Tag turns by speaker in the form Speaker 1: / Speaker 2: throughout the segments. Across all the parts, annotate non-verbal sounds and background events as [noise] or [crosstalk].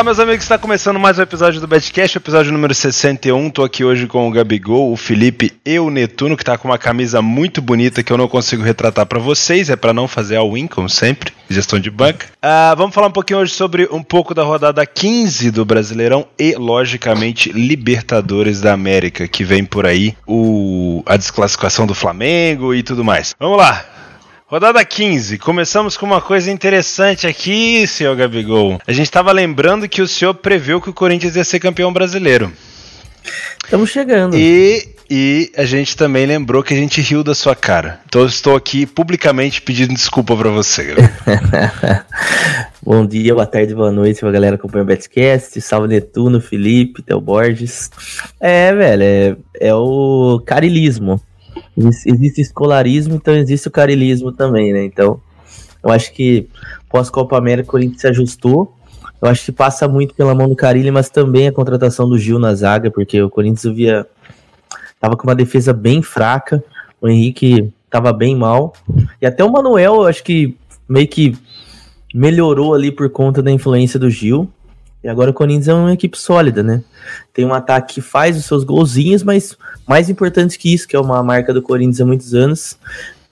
Speaker 1: Olá, meus amigos, está começando mais um episódio do Betcast, episódio número 61. Tô aqui hoje com o Gabigol, o Felipe e o Netuno, que tá com uma camisa muito bonita que eu não consigo retratar para vocês, é para não fazer a win, como sempre, gestão de banca. Uh, vamos falar um pouquinho hoje sobre um pouco da rodada 15 do Brasileirão e, logicamente, Libertadores da América, que vem por aí, o, a desclassificação do Flamengo e tudo mais. Vamos lá! Rodada 15. Começamos com uma coisa interessante aqui, senhor Gabigol. A gente estava lembrando que o senhor previu que o Corinthians ia ser campeão brasileiro.
Speaker 2: Estamos chegando.
Speaker 1: E, e a gente também lembrou que a gente riu da sua cara. Então eu estou aqui publicamente pedindo desculpa para você. [laughs]
Speaker 2: Bom dia, boa tarde, boa noite pra galera que acompanha o Betcast. Salve Netuno, Felipe, Theo Borges. É, velho, é, é o carilismo existe escolarismo, então existe o carilismo também, né? Então, eu acho que pós-Copa América o Corinthians se ajustou. Eu acho que passa muito pela mão do Carilli, mas também a contratação do Gil na zaga, porque o Corinthians via tava com uma defesa bem fraca, o Henrique tava bem mal. E até o Manuel, eu acho que meio que melhorou ali por conta da influência do Gil. E agora o Corinthians é uma equipe sólida, né? Tem um ataque que faz os seus golzinhos, mas mais importante que isso, que é uma marca do Corinthians há muitos anos,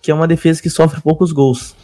Speaker 2: que é uma defesa que sofre poucos gols.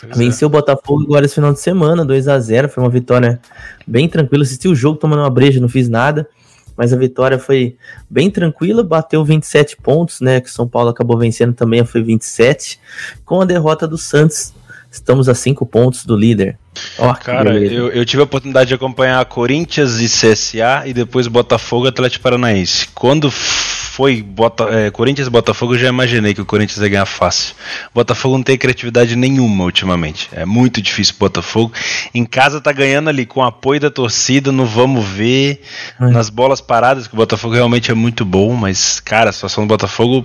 Speaker 2: Pois é. Venceu é. o Botafogo agora esse final de semana, 2 a 0 foi uma vitória bem tranquila. Assisti o jogo tomando uma breja, não fiz nada, mas a vitória foi bem tranquila, bateu 27 pontos, né? Que São Paulo acabou vencendo também, foi 27, com a derrota do Santos Estamos a cinco pontos do líder.
Speaker 1: Oh, Cara, eu, eu, tive a oportunidade de acompanhar Corinthians e CSA e depois Botafogo e Atlético Paranaense. Quando foi Bota, é, Corinthians e Botafogo, eu já imaginei que o Corinthians ia ganhar fácil. Botafogo não tem criatividade nenhuma ultimamente. É muito difícil o Botafogo. Em casa tá ganhando ali com o apoio da torcida, no vamos ver, nas bolas paradas, que o Botafogo realmente é muito bom, mas, cara, a situação do Botafogo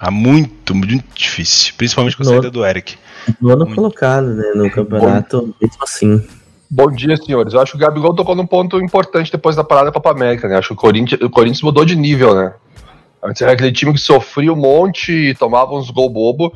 Speaker 1: é muito, muito difícil. Principalmente com a saída do Eric.
Speaker 2: No ano colocado, né, no campeonato, Bom, mesmo assim.
Speaker 3: Bom dia, senhores. Eu acho que o Gabigol tocou num ponto importante depois da parada da Copa América, né? Acho que o Corinthians, o Corinthians mudou de nível, né? Antes era aquele time que sofria um monte e tomava uns gol bobo.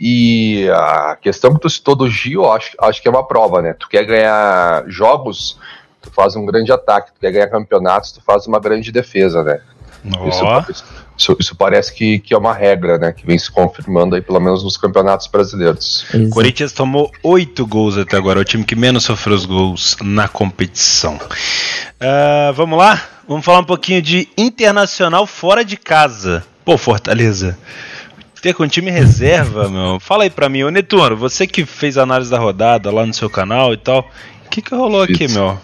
Speaker 3: E a questão que tu citou do Gil, acho, acho que é uma prova, né? Tu quer ganhar jogos, tu faz um grande ataque. Tu quer ganhar campeonatos, tu faz uma grande defesa, né?
Speaker 1: Oh. Isso,
Speaker 3: isso, isso, parece que, que é uma regra, né? Que vem se confirmando aí, pelo menos nos campeonatos brasileiros.
Speaker 1: O Corinthians tomou oito gols até agora, é o time que menos sofreu os gols na competição. Uh, vamos lá? Vamos falar um pouquinho de internacional fora de casa. Pô, Fortaleza. Ter com time reserva, meu. Fala aí pra mim, ô Netuno, você que fez a análise da rodada lá no seu canal e tal. O que, que rolou Fiz. aqui, meu?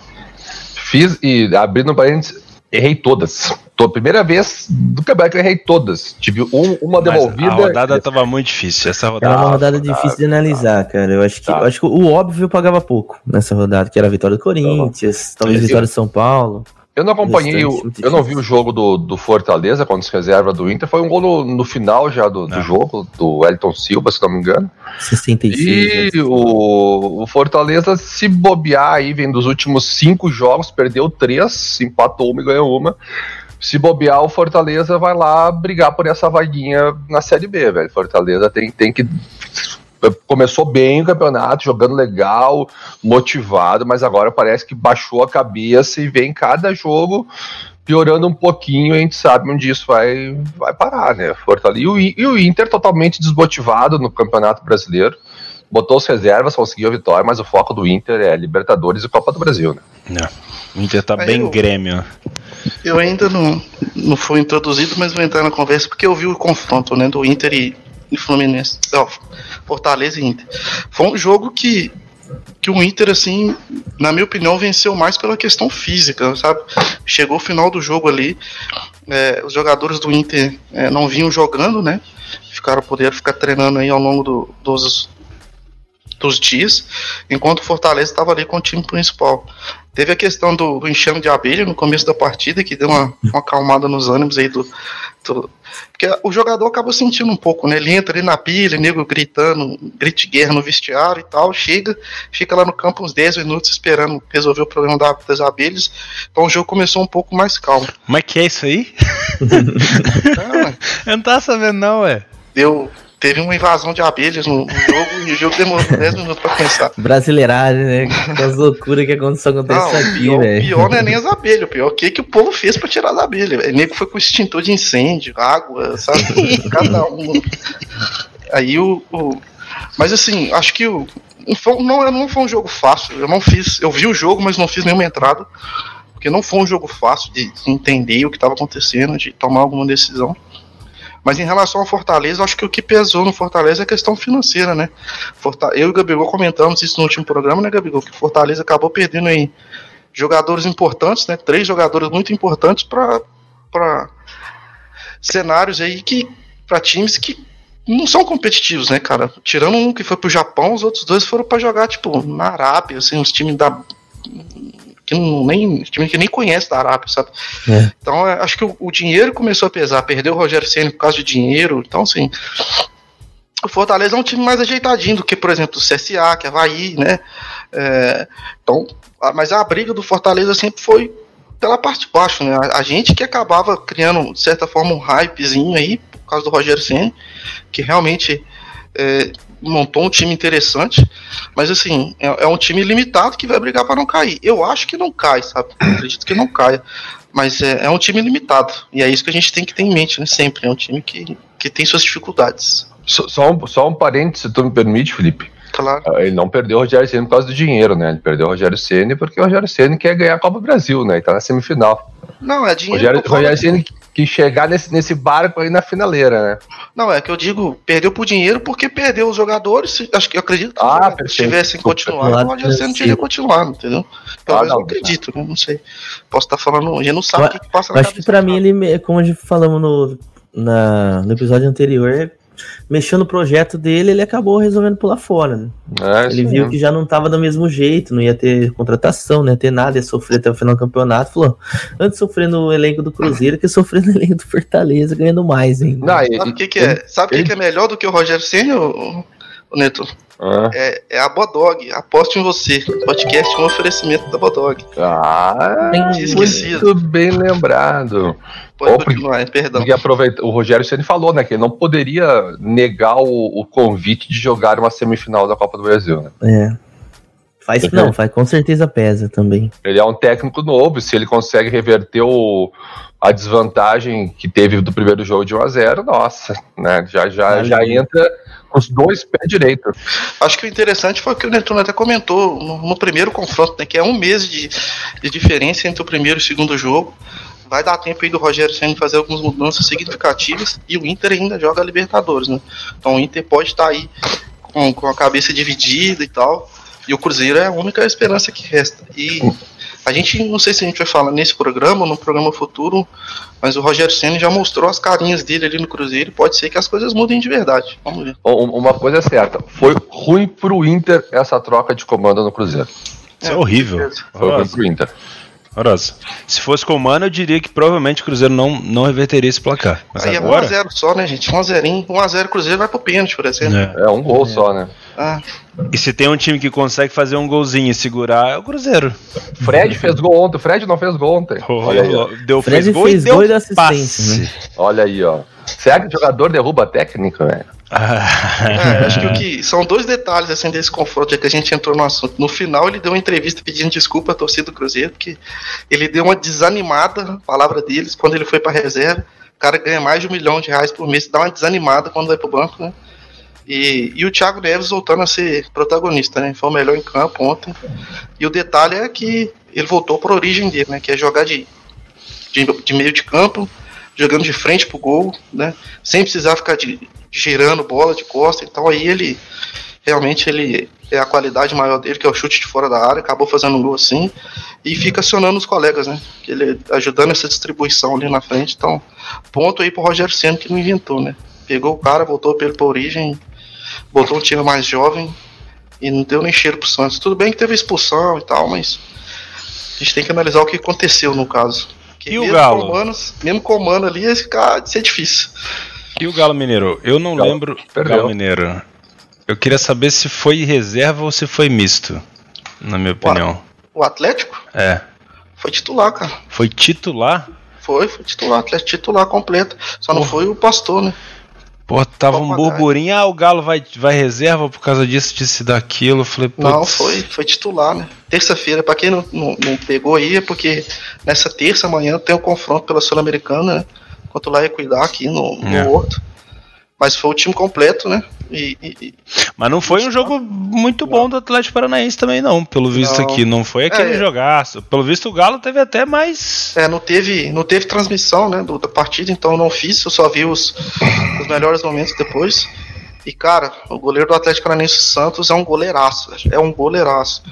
Speaker 3: Fiz e abrindo parênteses, errei todas. Tô, primeira vez do campeonato eu errei todas. Tive um, uma Mas devolvida. A
Speaker 1: rodada tava muito difícil. Essa rodada.
Speaker 2: Era uma rodada difícil de analisar, cara. Eu acho que, tá. eu acho que o óbvio pagava pouco nessa rodada, que era a vitória do Corinthians, talvez a vitória do São Paulo.
Speaker 3: Eu não acompanhei, o, eu não vi o jogo do, do Fortaleza quando se reserva do Inter. Foi um gol no, no final já do, do, jogo, do Elton Silva, se não me engano. 66. E o, o, Fortaleza, se bobear aí, vem dos últimos cinco jogos, perdeu três, empatou uma e ganhou uma. Se bobear, o Fortaleza vai lá brigar por essa vaguinha na Série B, velho. Fortaleza tem, tem que começou bem o campeonato, jogando legal, motivado, mas agora parece que baixou a cabeça e vem cada jogo piorando um pouquinho, a gente sabe onde isso vai, vai parar, né? Fortaleza. E o, e o Inter totalmente desmotivado no Campeonato Brasileiro. Botou as reservas, conseguiu a vitória, mas o foco do Inter é Libertadores e Copa do Brasil,
Speaker 1: né? É. O Inter tá bem eu, grêmio.
Speaker 4: Eu ainda não, não fui introduzido, mas vou entrar na conversa porque eu vi o confronto né, do Inter e, e Fluminense. Não, Fortaleza e Inter. Foi um jogo que, que o Inter, assim, na minha opinião, venceu mais pela questão física, sabe? Chegou o final do jogo ali, é, os jogadores do Inter é, não vinham jogando, né? Ficaram poder ficar treinando aí ao longo do, dos, dos dias, enquanto o Fortaleza estava ali com o time principal. Teve a questão do, do enxame de abelha no começo da partida, que deu uma, uma acalmada nos ânimos aí do, do, Porque o jogador acaba sentindo um pouco, né? Ele entra ali na pilha, nego gritando, grite guerra no vestiário e tal, chega, fica lá no campo uns 10 minutos esperando resolver o problema da, das abelhas. Então o jogo começou um pouco mais calmo.
Speaker 1: Como é que é isso aí? [laughs] Eu não tá sabendo, não, ué.
Speaker 4: Deu teve uma invasão de abelhas no, no jogo e o jogo demorou 10 minutos pra começar.
Speaker 2: Brasileiragem, né? As loucuras que aconteceu acontece aqui, velho.
Speaker 4: O pior não é nem as abelhas, o pior é o que, que o povo fez pra tirar as abelhas. O nego foi com extintor de incêndio, água, sabe? [laughs] Cada um. Aí o, o. Mas assim, acho que o. Não, não foi um jogo fácil. Eu não fiz. Eu vi o jogo, mas não fiz nenhuma entrada. Porque não foi um jogo fácil de entender o que estava acontecendo, de tomar alguma decisão. Mas em relação ao Fortaleza, acho que o que pesou no Fortaleza é a questão financeira, né? Eu e o Gabigol comentamos isso no último programa, né, Gabigol? Que o Fortaleza acabou perdendo aí jogadores importantes, né? Três jogadores muito importantes para cenários aí que. para times que não são competitivos, né, cara? Tirando um que foi pro Japão, os outros dois foram para jogar, tipo, na Arábia, assim, os times da que não, nem que nem conhece da Arábia, sabe? É. Então é, acho que o, o, dinheiro começou a pesar, perdeu o Rogério Ceni por causa de dinheiro, então assim. O Fortaleza é um time mais ajeitadinho do que, por exemplo, o CSA, que é Havaí, né? É, então, mas a briga do Fortaleza sempre foi pela parte de baixo, né? A, a, gente que acabava criando, de certa forma, um hypezinho aí, por causa do Rogério Ceni, que realmente é, montou um time interessante, mas assim, é, é um time limitado que vai brigar para não cair. Eu acho que não cai, sabe? Eu acredito que não caia. Mas é, é, um time limitado. E é isso que a gente tem que ter em mente, né? Sempre. É um time que, que tem suas dificuldades.
Speaker 3: Só, só, um, só um parênteses, se tu me permite, Felipe.
Speaker 4: Claro.
Speaker 3: Ah, ele não perdeu o Rogério Ceni por causa do dinheiro, né? Ele perdeu o Rogério Ceni porque o Rogério Ceni quer ganhar a Copa do Brasil, né? E tá na semifinal.
Speaker 4: Não, é dinheiro.
Speaker 3: Rogério, Rogério Ceni que chegar nesse, nesse barco aí na finaleira, né?
Speaker 4: Não, é que eu digo, perdeu por dinheiro porque perdeu os jogadores. Acho que eu acredito que
Speaker 3: ah,
Speaker 4: se tivessem continuado, o Rogério Ceni teria continuado, entendeu? Pelo ah, menos não, eu acredito, né? Não sei. Posso estar falando, a gente não sabe o que, que passa
Speaker 2: na Acho que pra mim ele, como a gente falamos no, na, no episódio anterior, mexeu no projeto dele, ele acabou resolvendo pular fora. Né? É, ele viu que já não estava do mesmo jeito, não ia ter contratação, não ia ter nada, ia sofrer até o final do campeonato. Falou: antes sofrer no elenco do Cruzeiro, que sofrer no [laughs] elenco do Fortaleza, ganhando mais ainda.
Speaker 4: Não, Sabe o que, que, é? Sabe o que, que, é melhor do que o Rogério Senna, o Neto? Ah. É, é, a Bodog, aposto em você. Podcast um oferecimento da Bodog.
Speaker 3: Ah, muito bem lembrado.
Speaker 4: Pode continuar, perdão.
Speaker 3: Aproveita, o Rogério Ceni falou, né, que ele não poderia negar o, o, convite de jogar uma semifinal da Copa do Brasil, né?
Speaker 2: É. Faz, não, faz, com certeza pesa também.
Speaker 3: Ele é um técnico novo, se ele consegue reverter o, a desvantagem que teve do primeiro jogo de 1 a 0 nossa, né? Já, já, já entra os dois pés direitos.
Speaker 4: Acho que o interessante foi o que o Netuno até comentou no, no primeiro confronto, né, que é um mês de, de diferença entre o primeiro e o segundo jogo vai dar tempo aí do Rogério Senna fazer algumas mudanças significativas e o Inter ainda joga a Libertadores, né? Então o Inter pode estar aí com, com a cabeça dividida e tal. E o Cruzeiro é a única esperança que resta. E a gente, não sei se a gente vai falar nesse programa ou no programa futuro, mas o Rogério Senna já mostrou as carinhas dele ali no Cruzeiro. Pode ser que as coisas mudem de verdade. Vamos ver.
Speaker 3: Uma coisa é certa: foi ruim pro Inter essa troca de comando no Cruzeiro.
Speaker 1: Isso é, é horrível.
Speaker 3: Foi ruim pro Inter.
Speaker 1: Horrorosa. Se fosse com o Mano, eu diria que provavelmente o Cruzeiro não, não reverteria esse placar.
Speaker 4: Mas Aí agora... é 1x0 só, né, gente? 1x0. 1x0 Cruzeiro vai pro pênalti, por exemplo.
Speaker 3: É, é um gol é. só, né?
Speaker 1: Ah. E se tem um time que consegue fazer um golzinho e segurar, é o Cruzeiro.
Speaker 3: Fred fez gol ontem. O Fred não fez gol ontem.
Speaker 1: Oh, Olha aí, deu
Speaker 2: Fred fez gol fez e deu gol assistência,
Speaker 3: né? Olha aí, ó. Será que o jogador derruba a técnica, velho?
Speaker 4: É, acho que, que são dois detalhes assim desse confronto, já que a gente entrou no assunto. No final, ele deu uma entrevista pedindo desculpa à torcida do Cruzeiro, porque ele deu uma desanimada, palavra deles, quando ele foi para reserva. O cara ganha mais de um milhão de reais por mês, dá uma desanimada quando vai pro banco, né? E, e o Thiago Neves voltando a ser protagonista, né? Foi o melhor em campo ontem. E o detalhe é que ele voltou para a origem dele, né? Que é jogar de, de, de meio de campo, jogando de frente pro gol, né? Sem precisar ficar de, girando bola de costa. Então aí ele realmente ele é a qualidade maior dele, que é o chute de fora da área, acabou fazendo um gol assim e fica acionando os colegas, né? Ele ajudando essa distribuição ali na frente. Então, ponto aí pro Rogério Senna que não inventou, né? Pegou o cara, voltou pelo pra origem, botou um time mais jovem e não deu nem cheiro pro Santos. Tudo bem que teve expulsão e tal, mas a gente tem que analisar o que aconteceu no caso.
Speaker 1: Que e o Galo?
Speaker 4: Com mesmo com o Mano ali, ia ficar, ser difícil.
Speaker 1: E o Galo Mineiro? Eu não Galo, lembro. Perdeu. Galo Mineiro. Eu queria saber se foi reserva ou se foi misto, na minha opinião.
Speaker 4: O Atlético?
Speaker 1: É.
Speaker 4: Foi titular, cara.
Speaker 1: Foi titular?
Speaker 4: Foi, foi titular, Atlético titular completo. Só não foi o Pastor, né?
Speaker 1: Pô, tava um burburinho, ah, o Galo vai, vai reserva por causa disso, disso e daquilo. Eu falei,
Speaker 4: Putz. Não, foi, foi titular, né? Terça-feira, pra quem não, não, não, pegou aí, é porque nessa terça manhã tem o um confronto pela Sul-Americana, né? Enquanto lá ia cuidar aqui no, no é. Horto. Mas foi o time completo, né? E,
Speaker 1: e, Mas não foi um jogo muito bom do Atlético Paranaense também, não, pelo visto não. aqui. Não foi aquele é, jogaço. Pelo visto, o Galo teve até mais.
Speaker 4: É, não teve, não teve transmissão né, do, da partida, então eu não fiz, eu só vi os, os melhores momentos depois. E, cara, o goleiro do Atlético Paranaense Santos é um goleiraço, é um goleiraço.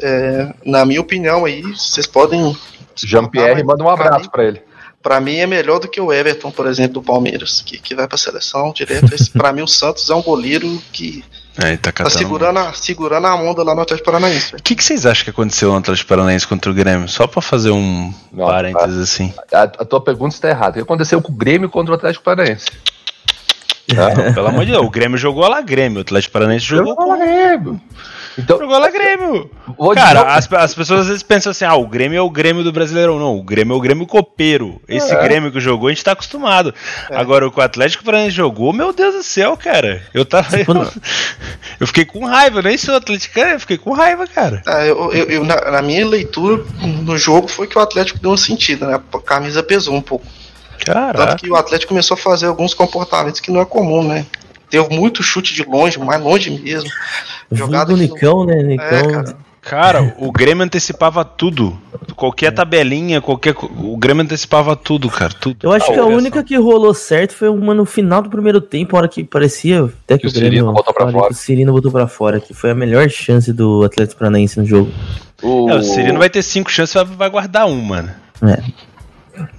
Speaker 4: É, na minha opinião aí, vocês podem.
Speaker 3: Jean-Pierre, manda um abraço para ele
Speaker 4: para mim é melhor do que o Everton, por exemplo, do Palmeiras, que, que vai para a seleção direto. Para mim, o Santos é um goleiro que
Speaker 1: é, tá,
Speaker 4: tá segurando, a, segurando a onda lá no Atlético Paranaense.
Speaker 1: O que, que, vocês acham que aconteceu no Atlético Paranaense contra o Grêmio? Só para fazer um Não, parênteses assim.
Speaker 3: A, a, tua pergunta está errada. O que aconteceu com o Grêmio contra o Atlético Paranaense? [laughs]
Speaker 1: Não, pelo amor de Deus, o Grêmio jogou lá Grêmio, o Atlético Paranaense jogou com... Grêmio. Então, jogou lá Grêmio. Cara, as, as pessoas às vezes pensam assim: ah, o Grêmio é o Grêmio do Brasileirão. Não, o Grêmio é o Grêmio copeiro. Esse é. Grêmio que jogou, a gente tá acostumado. É. Agora, o que o Atlético Paranaense jogou, meu Deus do céu, cara. Eu tava. Eu, [laughs] eu fiquei com raiva, eu nem sou atleticano, eu fiquei com raiva, cara.
Speaker 4: Ah, eu, eu, eu na, na, minha leitura no jogo foi que o Atlético deu uma sentida, né? A camisa pesou um pouco. Caraca. Tanto que o Atlético começou a fazer alguns comportamentos que não é comum, né? Deu muito chute de longe, mais longe mesmo.
Speaker 2: Jogada do Nicão, né? Nicão. É,
Speaker 1: cara. Cara, o Grêmio antecipava tudo. Qualquer tabelinha, qualquer. O Grêmio antecipava tudo, cara. Tudo.
Speaker 2: Eu acho que a única que rolou certo foi uma no final do primeiro tempo, a hora que parecia até que, que o, Grêmio.
Speaker 3: Botou pra fora.
Speaker 2: o Cirino botou pra fora, que foi a melhor chance do Atlético Paranaense no jogo.
Speaker 1: O, é, o Cirino vai ter cinco chances, vai guardar uma, né? É.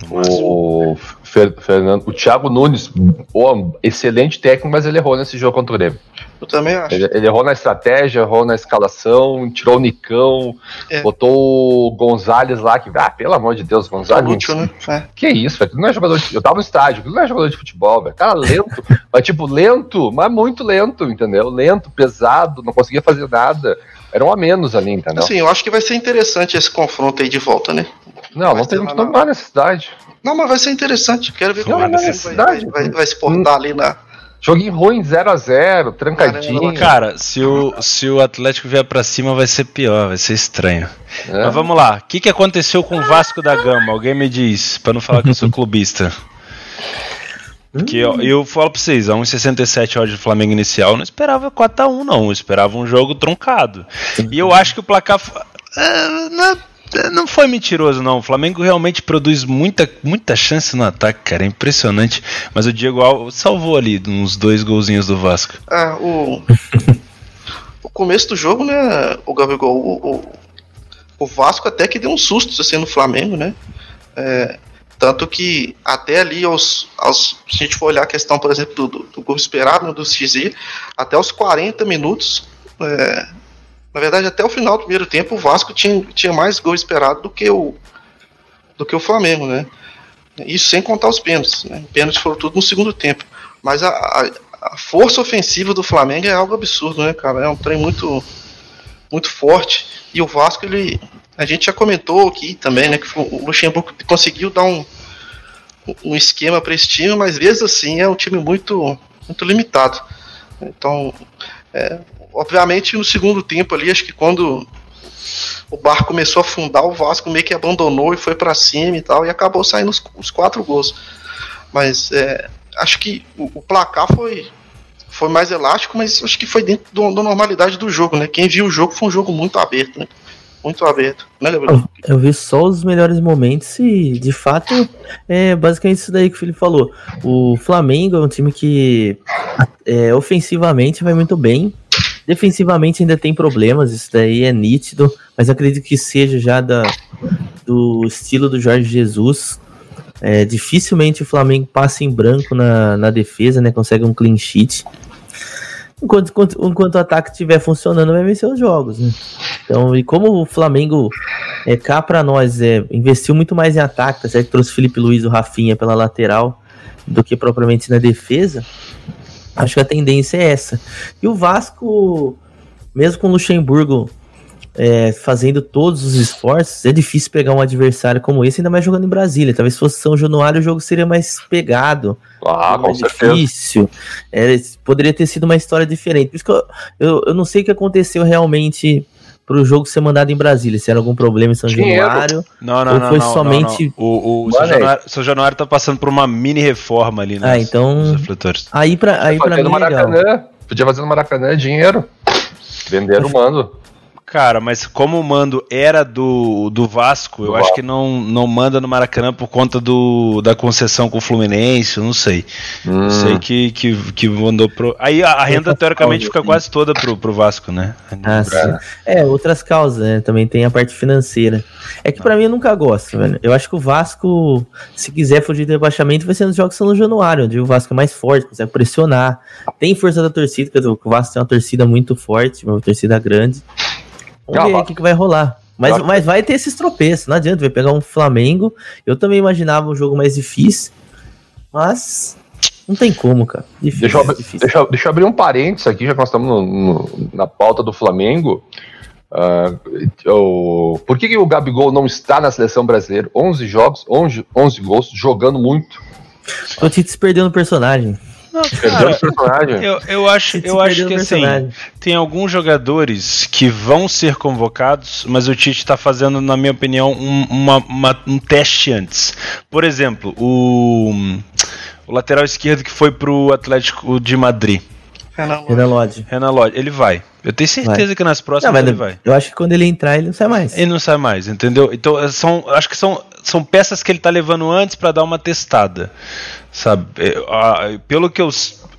Speaker 3: O Fernando, o Thiago Nunes, oh, excelente técnico, mas ele errou nesse jogo contra o Grêmio.
Speaker 4: Eu também acho.
Speaker 3: Ele, ele, errou na estratégia, errou na escalação, tirou o Nicão, é. botou o Gonzalez lá, que, ah, pelo amor de Deus, Gonzalez. É útil, né? É. Que isso, velho? Não é jogador de, Eu tava no estádio, não é jogador de futebol, velho. Cara lento, [laughs] mas tipo, lento, mas muito lento, entendeu? Lento, pesado, não conseguia fazer nada. Era um a menos ali, entendeu?
Speaker 4: Sim, eu acho que vai ser interessante esse confronto aí de volta, né?
Speaker 3: Não, não tem, não há necessidade.
Speaker 4: Não, mas vai ser interessante. Quero ver como é vai, vai, vai, vai, se portar ali na.
Speaker 3: Joguinho ruim 0x0, trancadinho.
Speaker 1: Cara, se o, se o Atlético vier pra cima vai ser pior, vai ser estranho. É. Mas vamos lá, o que, que aconteceu com o Vasco da Gama? Alguém me diz, pra não falar que eu sou [laughs] clubista. Porque eu, eu falo pra vocês, a 1,67 hoje do Flamengo inicial, não esperava 4x1, não. Eu esperava um jogo truncado. E eu acho que o placar. É, não, não foi mentiroso, não. O Flamengo realmente produz muita, muita chance no ataque, cara. É impressionante. Mas o Diego Alves salvou ali uns dois golzinhos do Vasco.
Speaker 4: Ah, o. [laughs] o começo do jogo, né, o Gabigol, o, o, o, Vasco até que deu um susto assim no Flamengo, né? É, tanto que até ali, aos, se a gente for olhar a questão, por exemplo, do, do, gol esperado né, do XZ, até os 40 minutos, é, na verdade, até o final do primeiro tempo, o Vasco tinha, tinha mais gol esperado do que o do que o Flamengo, né? Isso sem contar os pênaltis. Né? Pênaltis foram tudo no segundo tempo. Mas a, a, a, força ofensiva do Flamengo é algo absurdo, né, cara? É um trem muito, muito forte. E o Vasco, ele. A gente já comentou aqui também, né? Que o Luxemburgo conseguiu dar um, um esquema para esse time, mas vezes assim é um time muito, muito limitado. Então, é, obviamente no segundo tempo ali, acho que quando o barco começou a afundar, o Vasco meio que abandonou e foi para cima e tal, e acabou saindo os, os quatro gols. Mas é, acho que o, o, placar foi, foi mais elástico, mas acho que foi dentro do, da normalidade do jogo, né? Quem viu o jogo foi um jogo muito aberto, né? Muito aberto, né, Gabriel?
Speaker 2: Eu, vi só os melhores momentos e, de fato, é basicamente isso daí que o Felipe falou. O Flamengo é um time que é, ofensivamente vai muito bem, Defensivamente ainda tem problemas, isso daí é nítido, mas acredito que seja já da, do estilo do Jorge Jesus. É, dificilmente o Flamengo passa em branco na, na defesa, né? Consegue um clean sheet. Enquanto, enquanto, enquanto o ataque estiver funcionando, vai vencer os jogos. Né? Então, e como o Flamengo é cá para nós, é, investiu muito mais em ataque, tá certo? Trouxe Felipe Luiz, o Rafinha pela lateral, do que propriamente na defesa. Acho que a tendência é essa. E o Vasco, mesmo com o Luxemburgo é, fazendo todos os esforços, é difícil pegar um adversário como esse, ainda mais jogando em Brasília. Talvez se fosse São Januário o jogo seria mais pegado.
Speaker 3: Ah, com
Speaker 2: difícil. É, poderia ter sido uma história diferente. Por isso que eu, eu, eu não sei o que aconteceu realmente pro jogo ser mandado em Brasília, se era algum problema em São
Speaker 3: Dinheiro.
Speaker 2: Januário.
Speaker 1: Não, não,
Speaker 2: Ou
Speaker 1: não.
Speaker 2: foi
Speaker 1: não,
Speaker 2: somente-
Speaker 1: não, não. O, o São,
Speaker 3: Mano,
Speaker 1: Januário, São Januário tá passando por uma mini reforma ali, né?
Speaker 2: Ah, então-. Aí pra, aí pra mim é legal.
Speaker 3: Maracanã. Podia fazer no Maracanã dinheiro. Venderam o mando.
Speaker 1: Cara, mas como o mando era do, do Vasco, eu
Speaker 3: Do
Speaker 1: acho que não, não manda no Maracanã por conta do, da concessão com o Fluminense, eu não sei.
Speaker 3: Hum.
Speaker 1: Eu sei que, que, que mandou pro. Aí a, a renda, teoricamente, fica quase toda pro, pro Vasco, né?
Speaker 2: Ah, sim. É, outras causas, né? Também tem a parte financeira. É que pra mim eu nunca gosto, velho. Eu acho que o Vasco, se quiser fugir do rebaixamento, vai ser nos jogos São Januário, onde o Vasco é mais forte, consegue pressionar. Tem força da torcida, porque o Vasco tem uma torcida muito forte, uma torcida grande. Vamos ver o que, que vai rolar. Mas, mas vai ter esses tropeços, não adianta, vai pegar um Flamengo. Eu também imaginava um jogo mais difícil, mas não tem como, cara. Difícil,
Speaker 3: Deixa eu, abrir-
Speaker 2: difícil.
Speaker 3: deixa, eu- deixa eu abrir um parênteses aqui, já que nós estamos no- no- na pauta do Flamengo. Ah, o- por que, que o Gabigol não está na seleção brasileira? 11 jogos, 11, 11 gols, jogando muito.
Speaker 2: O Tite se perdeu no personagem.
Speaker 3: Perdendo o personagem.
Speaker 1: Eu, eu acho, eu acho que assim, tem alguns jogadores que vão ser convocados, mas o Tite está fazendo, na minha opinião, um, uma- uma- um teste antes. Por exemplo, o, o lateral esquerdo que foi pro Atlético de Madrid,
Speaker 4: Renan
Speaker 2: Lodge.
Speaker 1: Renan Lodge, ele vai. Eu tenho certeza que nas
Speaker 2: Não,
Speaker 1: próximas
Speaker 2: mas
Speaker 1: ele vai.
Speaker 2: eu acho que quando ele entrar, ele não sai mais.
Speaker 1: Ele não sai mais, entendeu? Então, são, acho que são, são peças que ele tá levando antes para dar uma testada, sabe? É, pelo que eu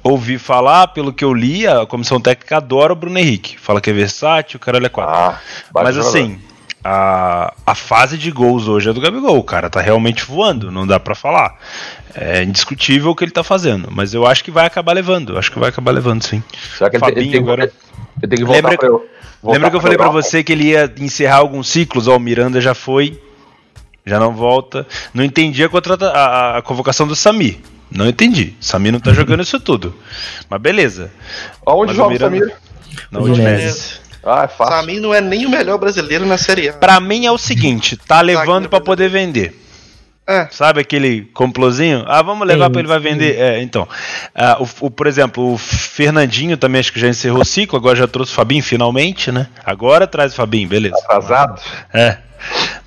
Speaker 1: ouvi falar, pelo que eu li, a comissão técnica adora o Bruno Henrique. Fala que é versátil, o cara é quatro.
Speaker 3: Ah,
Speaker 1: Mas assim, a, a fase de gols hoje é do Gabigol. O cara tá realmente voando, não dá pra falar. É indiscutível o que ele tá fazendo. Mas eu acho que vai acabar levando. Acho que vai acabar levando, sim.
Speaker 3: Será que ele, tem- ele
Speaker 1: Fabinho
Speaker 3: tem,
Speaker 1: agora-
Speaker 3: que voltar
Speaker 1: Lembra-
Speaker 3: pra eu- voltar
Speaker 1: Lembra que eu falei pra
Speaker 3: Europa?
Speaker 1: você que ele ia encerrar alguns ciclos? Ó, o Miranda já foi, já não volta. Não entendi a, contrata- a- a convocação do Sami. Não entendi. Sami não tá jogando isso tudo. Mas beleza.
Speaker 3: Aonde
Speaker 1: Mas o
Speaker 3: joga o
Speaker 1: Miranda-
Speaker 3: Samir?
Speaker 1: Na
Speaker 2: Udinese.
Speaker 1: Udinese.
Speaker 3: Ah, é fácil.
Speaker 4: Pra mim não é nem o melhor brasileiro na Série A.
Speaker 1: Pra mim é o seguinte, tá levando pra poder vender.
Speaker 4: É.
Speaker 1: Sabe aquele complozinho? Ah, vamos levar
Speaker 2: Sim,
Speaker 1: pra ele vai vender. É, então. Ah, o, o- por exemplo, o Fernandinho também acho que já encerrou o ciclo, agora já trouxe o Fabinho finalmente, né? Agora traz o Fabinho, beleza.
Speaker 3: Atrasado.
Speaker 1: É.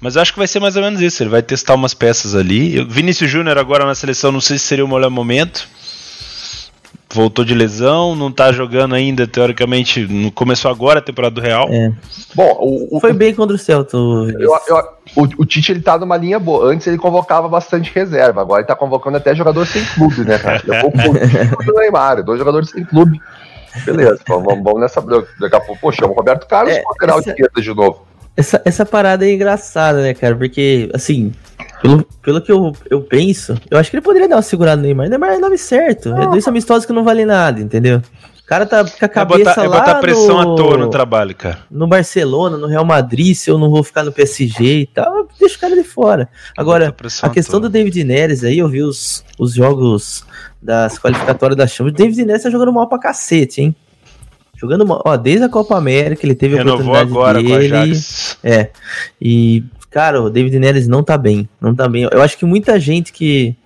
Speaker 1: Mas eu acho que vai ser mais ou menos isso. Ele vai testar umas peças ali. Eu- Vinícius Júnior agora na seleção, não sei se seria o melhor momento. Voltou de lesão, não tá jogando ainda, teoricamente. Não começou agora a temporada do Real.
Speaker 2: É.
Speaker 3: Bom, o, o,
Speaker 2: Foi bem contra o Celta. o
Speaker 3: eu- eu- o, o Tite ele tá numa linha boa. Antes ele convocava bastante reserva, agora ele tá convocando até jogador sem clube, né, cara? Levou [laughs] o Coutinho e o Neymar, dois jogadores sem clube. Beleza, vamos, vamos- nessa. Daqui a pouco, chama o Roberto Carlos,
Speaker 2: É,
Speaker 3: lateral
Speaker 2: essa-
Speaker 3: esquerda de novo.
Speaker 2: Essa, essa parada é engraçada, né, cara? Porque, assim, pelo, pelo que eu, eu penso, eu acho que ele poderia dar uma segurada no Neymar. O Neymar é nome certo. É dois amistosos que não valem nada, entendeu? O cara tá com a
Speaker 1: É
Speaker 2: cabeça
Speaker 1: botar, é
Speaker 2: lá
Speaker 1: botar pressão
Speaker 2: no,
Speaker 1: à toa no trabalho, cara.
Speaker 2: no Barcelona, no Real Madrid, se eu não vou ficar no PSG e tal, deixa o cara de fora. Agora,
Speaker 1: Botar pressão
Speaker 2: a questão do David Neres aí, eu vi os, os jogos das qualificatórias da Champions. O David Neres tá jogando mal pra cacete, hein? Jogando mal. Ó, desde a Copa América ele teve a
Speaker 1: Renovou
Speaker 2: oportunidade
Speaker 1: agora com a
Speaker 2: dele. É. E, cara, o David Neres não tá bem. Não tá bem. Eu acho que muita gente que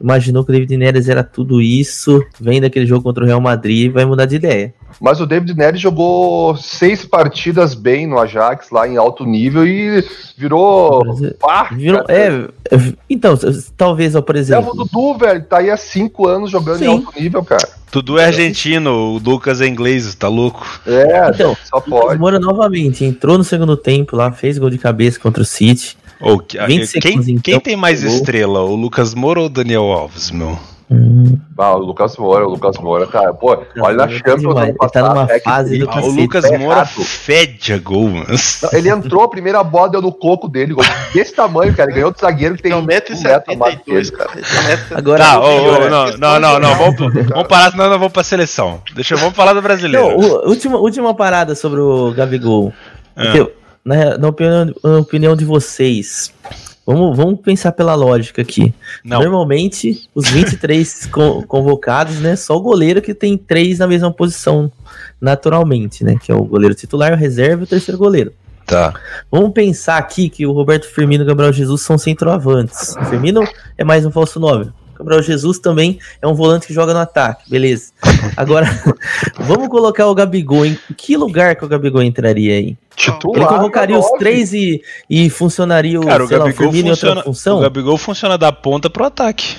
Speaker 2: imaginou que o David Neres era tudo isso, vem daquele jogo contra o Real Madrid, vai mudar de ideia.
Speaker 3: Mas o David Neres jogou seis partidas bem no Ajax, lá em alto nível, e virou. pá,
Speaker 2: Virou, é, é, então, talvez, ó, por
Speaker 3: Leva o
Speaker 2: exemplo.
Speaker 3: Dudu, velho, tá aí há cinco anos jogando
Speaker 2: Sim.
Speaker 3: em alto nível, cara.
Speaker 1: Tudo é argentino, o Lucas é inglês, tá louco?
Speaker 3: É,
Speaker 2: Então,
Speaker 3: só pode.
Speaker 2: Moura novamente entrou no segundo tempo lá, fez gol de cabeça contra o City.
Speaker 1: Que-
Speaker 2: 20
Speaker 1: quem,
Speaker 2: segundos, então,
Speaker 1: quem tem mais
Speaker 2: gol.
Speaker 1: estrela, o Lucas Moura ou o Daniel Alves, meu?
Speaker 2: Hum,
Speaker 3: Ah, o Lucas Moura, o Lucas Moura, cara. Pô, olha na
Speaker 2: Moura tá
Speaker 3: Champions
Speaker 2: demais.
Speaker 3: ano
Speaker 2: Ele tá numa
Speaker 3: é que
Speaker 2: fase do
Speaker 1: Ah, o
Speaker 2: cacete,
Speaker 1: Lucas
Speaker 3: tá
Speaker 1: Moura fede a gol, mano.
Speaker 3: Não, Ele entrou, a primeira bola deu no coco dele, gol desse tamanho, cara. Ele ganhou do zagueiro que tem
Speaker 4: Tem
Speaker 3: um metro a mais que
Speaker 4: 1,72m,
Speaker 3: ele.
Speaker 4: cara. Um
Speaker 2: Agora,
Speaker 1: Tá, ô, ô,
Speaker 4: é
Speaker 1: não, não, não, não, vamos, parar, senão nós vamos pra seleção. Deixa eu, vamos falar do brasileiro.
Speaker 2: Não, o- última, última parada sobre o Gabigol.
Speaker 1: Ah.
Speaker 2: Na, na opinião, na opinião de vocês, vamos, vamos pensar pela lógica aqui.
Speaker 1: Não,
Speaker 2: Normalmente, os 23 [laughs] con- convocados, né? Só o goleiro que tem três na mesma posição, naturalmente, né? Que é o goleiro titular, o reserva e o terceiro goleiro. Tá. Vamos pensar aqui que o Roberto Firmino e o Gabriel Jesus são centroavantes. O Firmino é mais um falso 9. Gabriel Jesus também é um volante que joga no ataque, beleza. Agora, [laughs] vamos colocar o Gabigol. Em que lugar que o Gabigol entraria aí? Titular, Ele convocaria os três e, e funcionaria o,
Speaker 1: Cara, o, Gabigol lá, o Firmino funciona, em outra função? O Gabigol funciona da ponta pro ataque.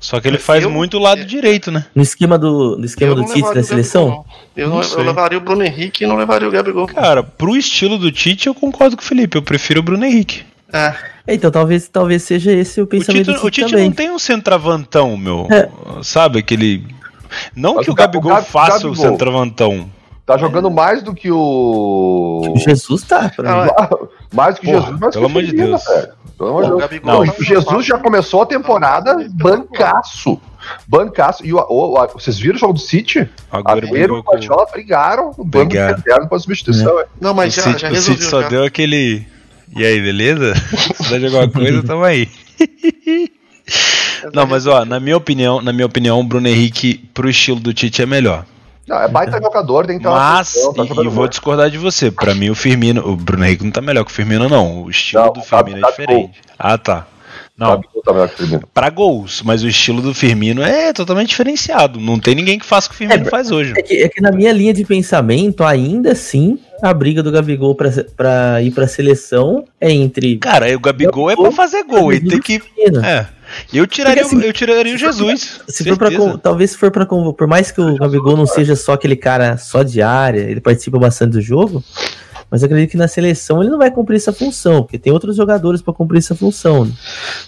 Speaker 1: Só que ele faz eu, muito o lado eu, direito, né?
Speaker 2: No esquema do, no esquema do Tite da seleção?
Speaker 4: eu, não, eu levaria o Bruno Henrique e não levaria o Gabigol.
Speaker 1: Cara, pro estilo do Tite, eu concordo com o Felipe. Eu prefiro o Bruno Henrique.
Speaker 2: É. Então talvez, talvez seja esse o pensamento
Speaker 1: o Tite, o Tite não tem um centravantão, meu. É. Sabe aquele. Não Mas que o Gabigol, Gabigol faça Gabigol. o centravantão.
Speaker 3: Tá jogando mais do que o.
Speaker 2: Jesus tá, pra
Speaker 3: mim. mais do que Porra, Jesus, mas
Speaker 1: pelo amor de Deus.
Speaker 3: Pelo amor de Deus. Não, não, Jesus já começou a temporada bancaço. Bancaço. E o, o, o, vocês viram o jogo do City?
Speaker 1: Agora e
Speaker 3: o Guardiola brigaram no banco eterno para substituição. É.
Speaker 4: Não, mas
Speaker 1: o
Speaker 4: já, City, já resolveu.
Speaker 1: O City só já. deu aquele e aí, beleza? [laughs] Se precisar de alguma coisa, tamo aí. [laughs] Não, mas ó, na minha opinião, na minha opinião, o Bruno Henrique pro estilo do Tite é melhor.
Speaker 3: Não, é baita jogador, tem que
Speaker 1: estar Mas, tá e, e vou discordar de você. Pra mim, o Firmino, o Bruno Henrique não tá melhor que o Firmino, não. O estilo não, do Firmino é diferente. Ah, tá. Não, para gols, mas o estilo do Firmino é totalmente diferenciado. Não tem ninguém que faça o que o Firmino é, faz hoje.
Speaker 2: É que, é que, na minha linha de pensamento, ainda assim, a briga do Gabigol pra, ir pra seleção é entre.
Speaker 1: Cara, o Gabigol é pra fazer gol. Ele tem que. É. Eu tiraria, assim, eu tiraria o Jesus.
Speaker 2: Se for pra, talvez se for para por mais que o Gabigol não seja só aquele cara só de área, ele participa bastante do jogo. Mas acredito que na seleção ele não vai cumprir essa função, porque tem outros jogadores para cumprir essa função. Né?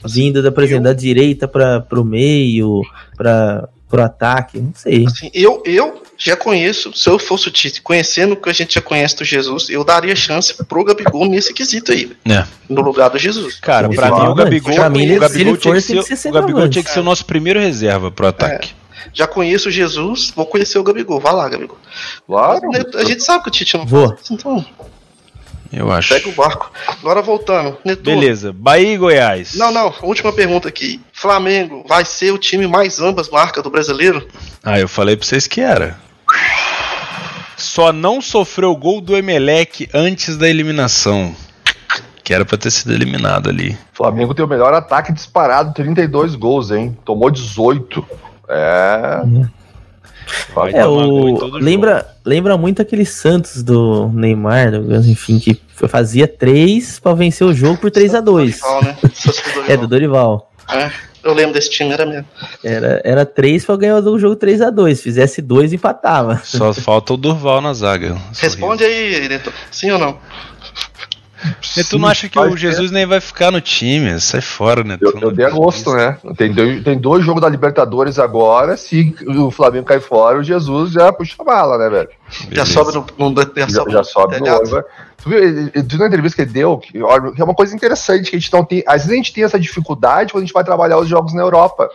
Speaker 2: Vindo da, por exemplo, da direita para o meio, para o ataque, não sei.
Speaker 4: Assim, eu, eu já conheço, se eu fosse o Tite, conhecendo o que a gente já conhece do Jesus, eu daria chance pro Gabigol nesse quesito aí.
Speaker 1: É.
Speaker 4: No lugar do Jesus.
Speaker 1: Cara, pra mim o Gabigol, pra mim, o Gabigol, tinha, que ser, ser o Gabigol tinha que ser o nosso primeiro reserva pro ataque.
Speaker 4: É já conheço Jesus, vou conhecer o Gabigol. Vai lá, Gabigol.
Speaker 3: Claro.
Speaker 4: A gente sabe que o Tite não
Speaker 2: vou. faz isso,
Speaker 1: então. Eu acho.
Speaker 4: Pega o barco. Agora voltando.
Speaker 1: Netuno. Beleza. Bahia e Goiás.
Speaker 4: Não, não. Última pergunta aqui. Flamengo vai ser o time mais ambas marcas do brasileiro?
Speaker 1: Ah, eu falei pra vocês que era. Só não sofreu gol do Emelec antes da eliminação. Que era pra ter sido eliminado ali.
Speaker 3: Flamengo tem o melhor ataque disparado, 32 gols, hein? Tomou 18. É. Uhum.
Speaker 2: É, o... lembra, lembra muito aquele Santos do Neymar, do, enfim, que fazia três para vencer o jogo por 3 a 2 Dorival, né? [laughs] É, do Dorival.
Speaker 4: É, eu lembro desse time, era mesmo.
Speaker 2: Era, era três para ganhar o jogo 3 a 2 Fizesse dois, empatava.
Speaker 1: Só falta o Durval na zaga.
Speaker 4: Responde aí, Neto. Sim ou não?
Speaker 1: E tu não acha que o Jesus nem vai ficar no time? Sai fora, né?
Speaker 3: Eu, eu dei a gosto, né? Tem dois, tem dois jogos da Libertadores agora. Se o Flamengo cai fora, o Jesus já puxa a bala, né, velho?
Speaker 4: Já sobe no. no
Speaker 3: já, já, já sobe no. Over. Tu viu, tu viu na entrevista que ele deu? Que, que é uma coisa interessante que a gente não tem. Às vezes a gente tem essa dificuldade quando a gente vai trabalhar os jogos na Europa.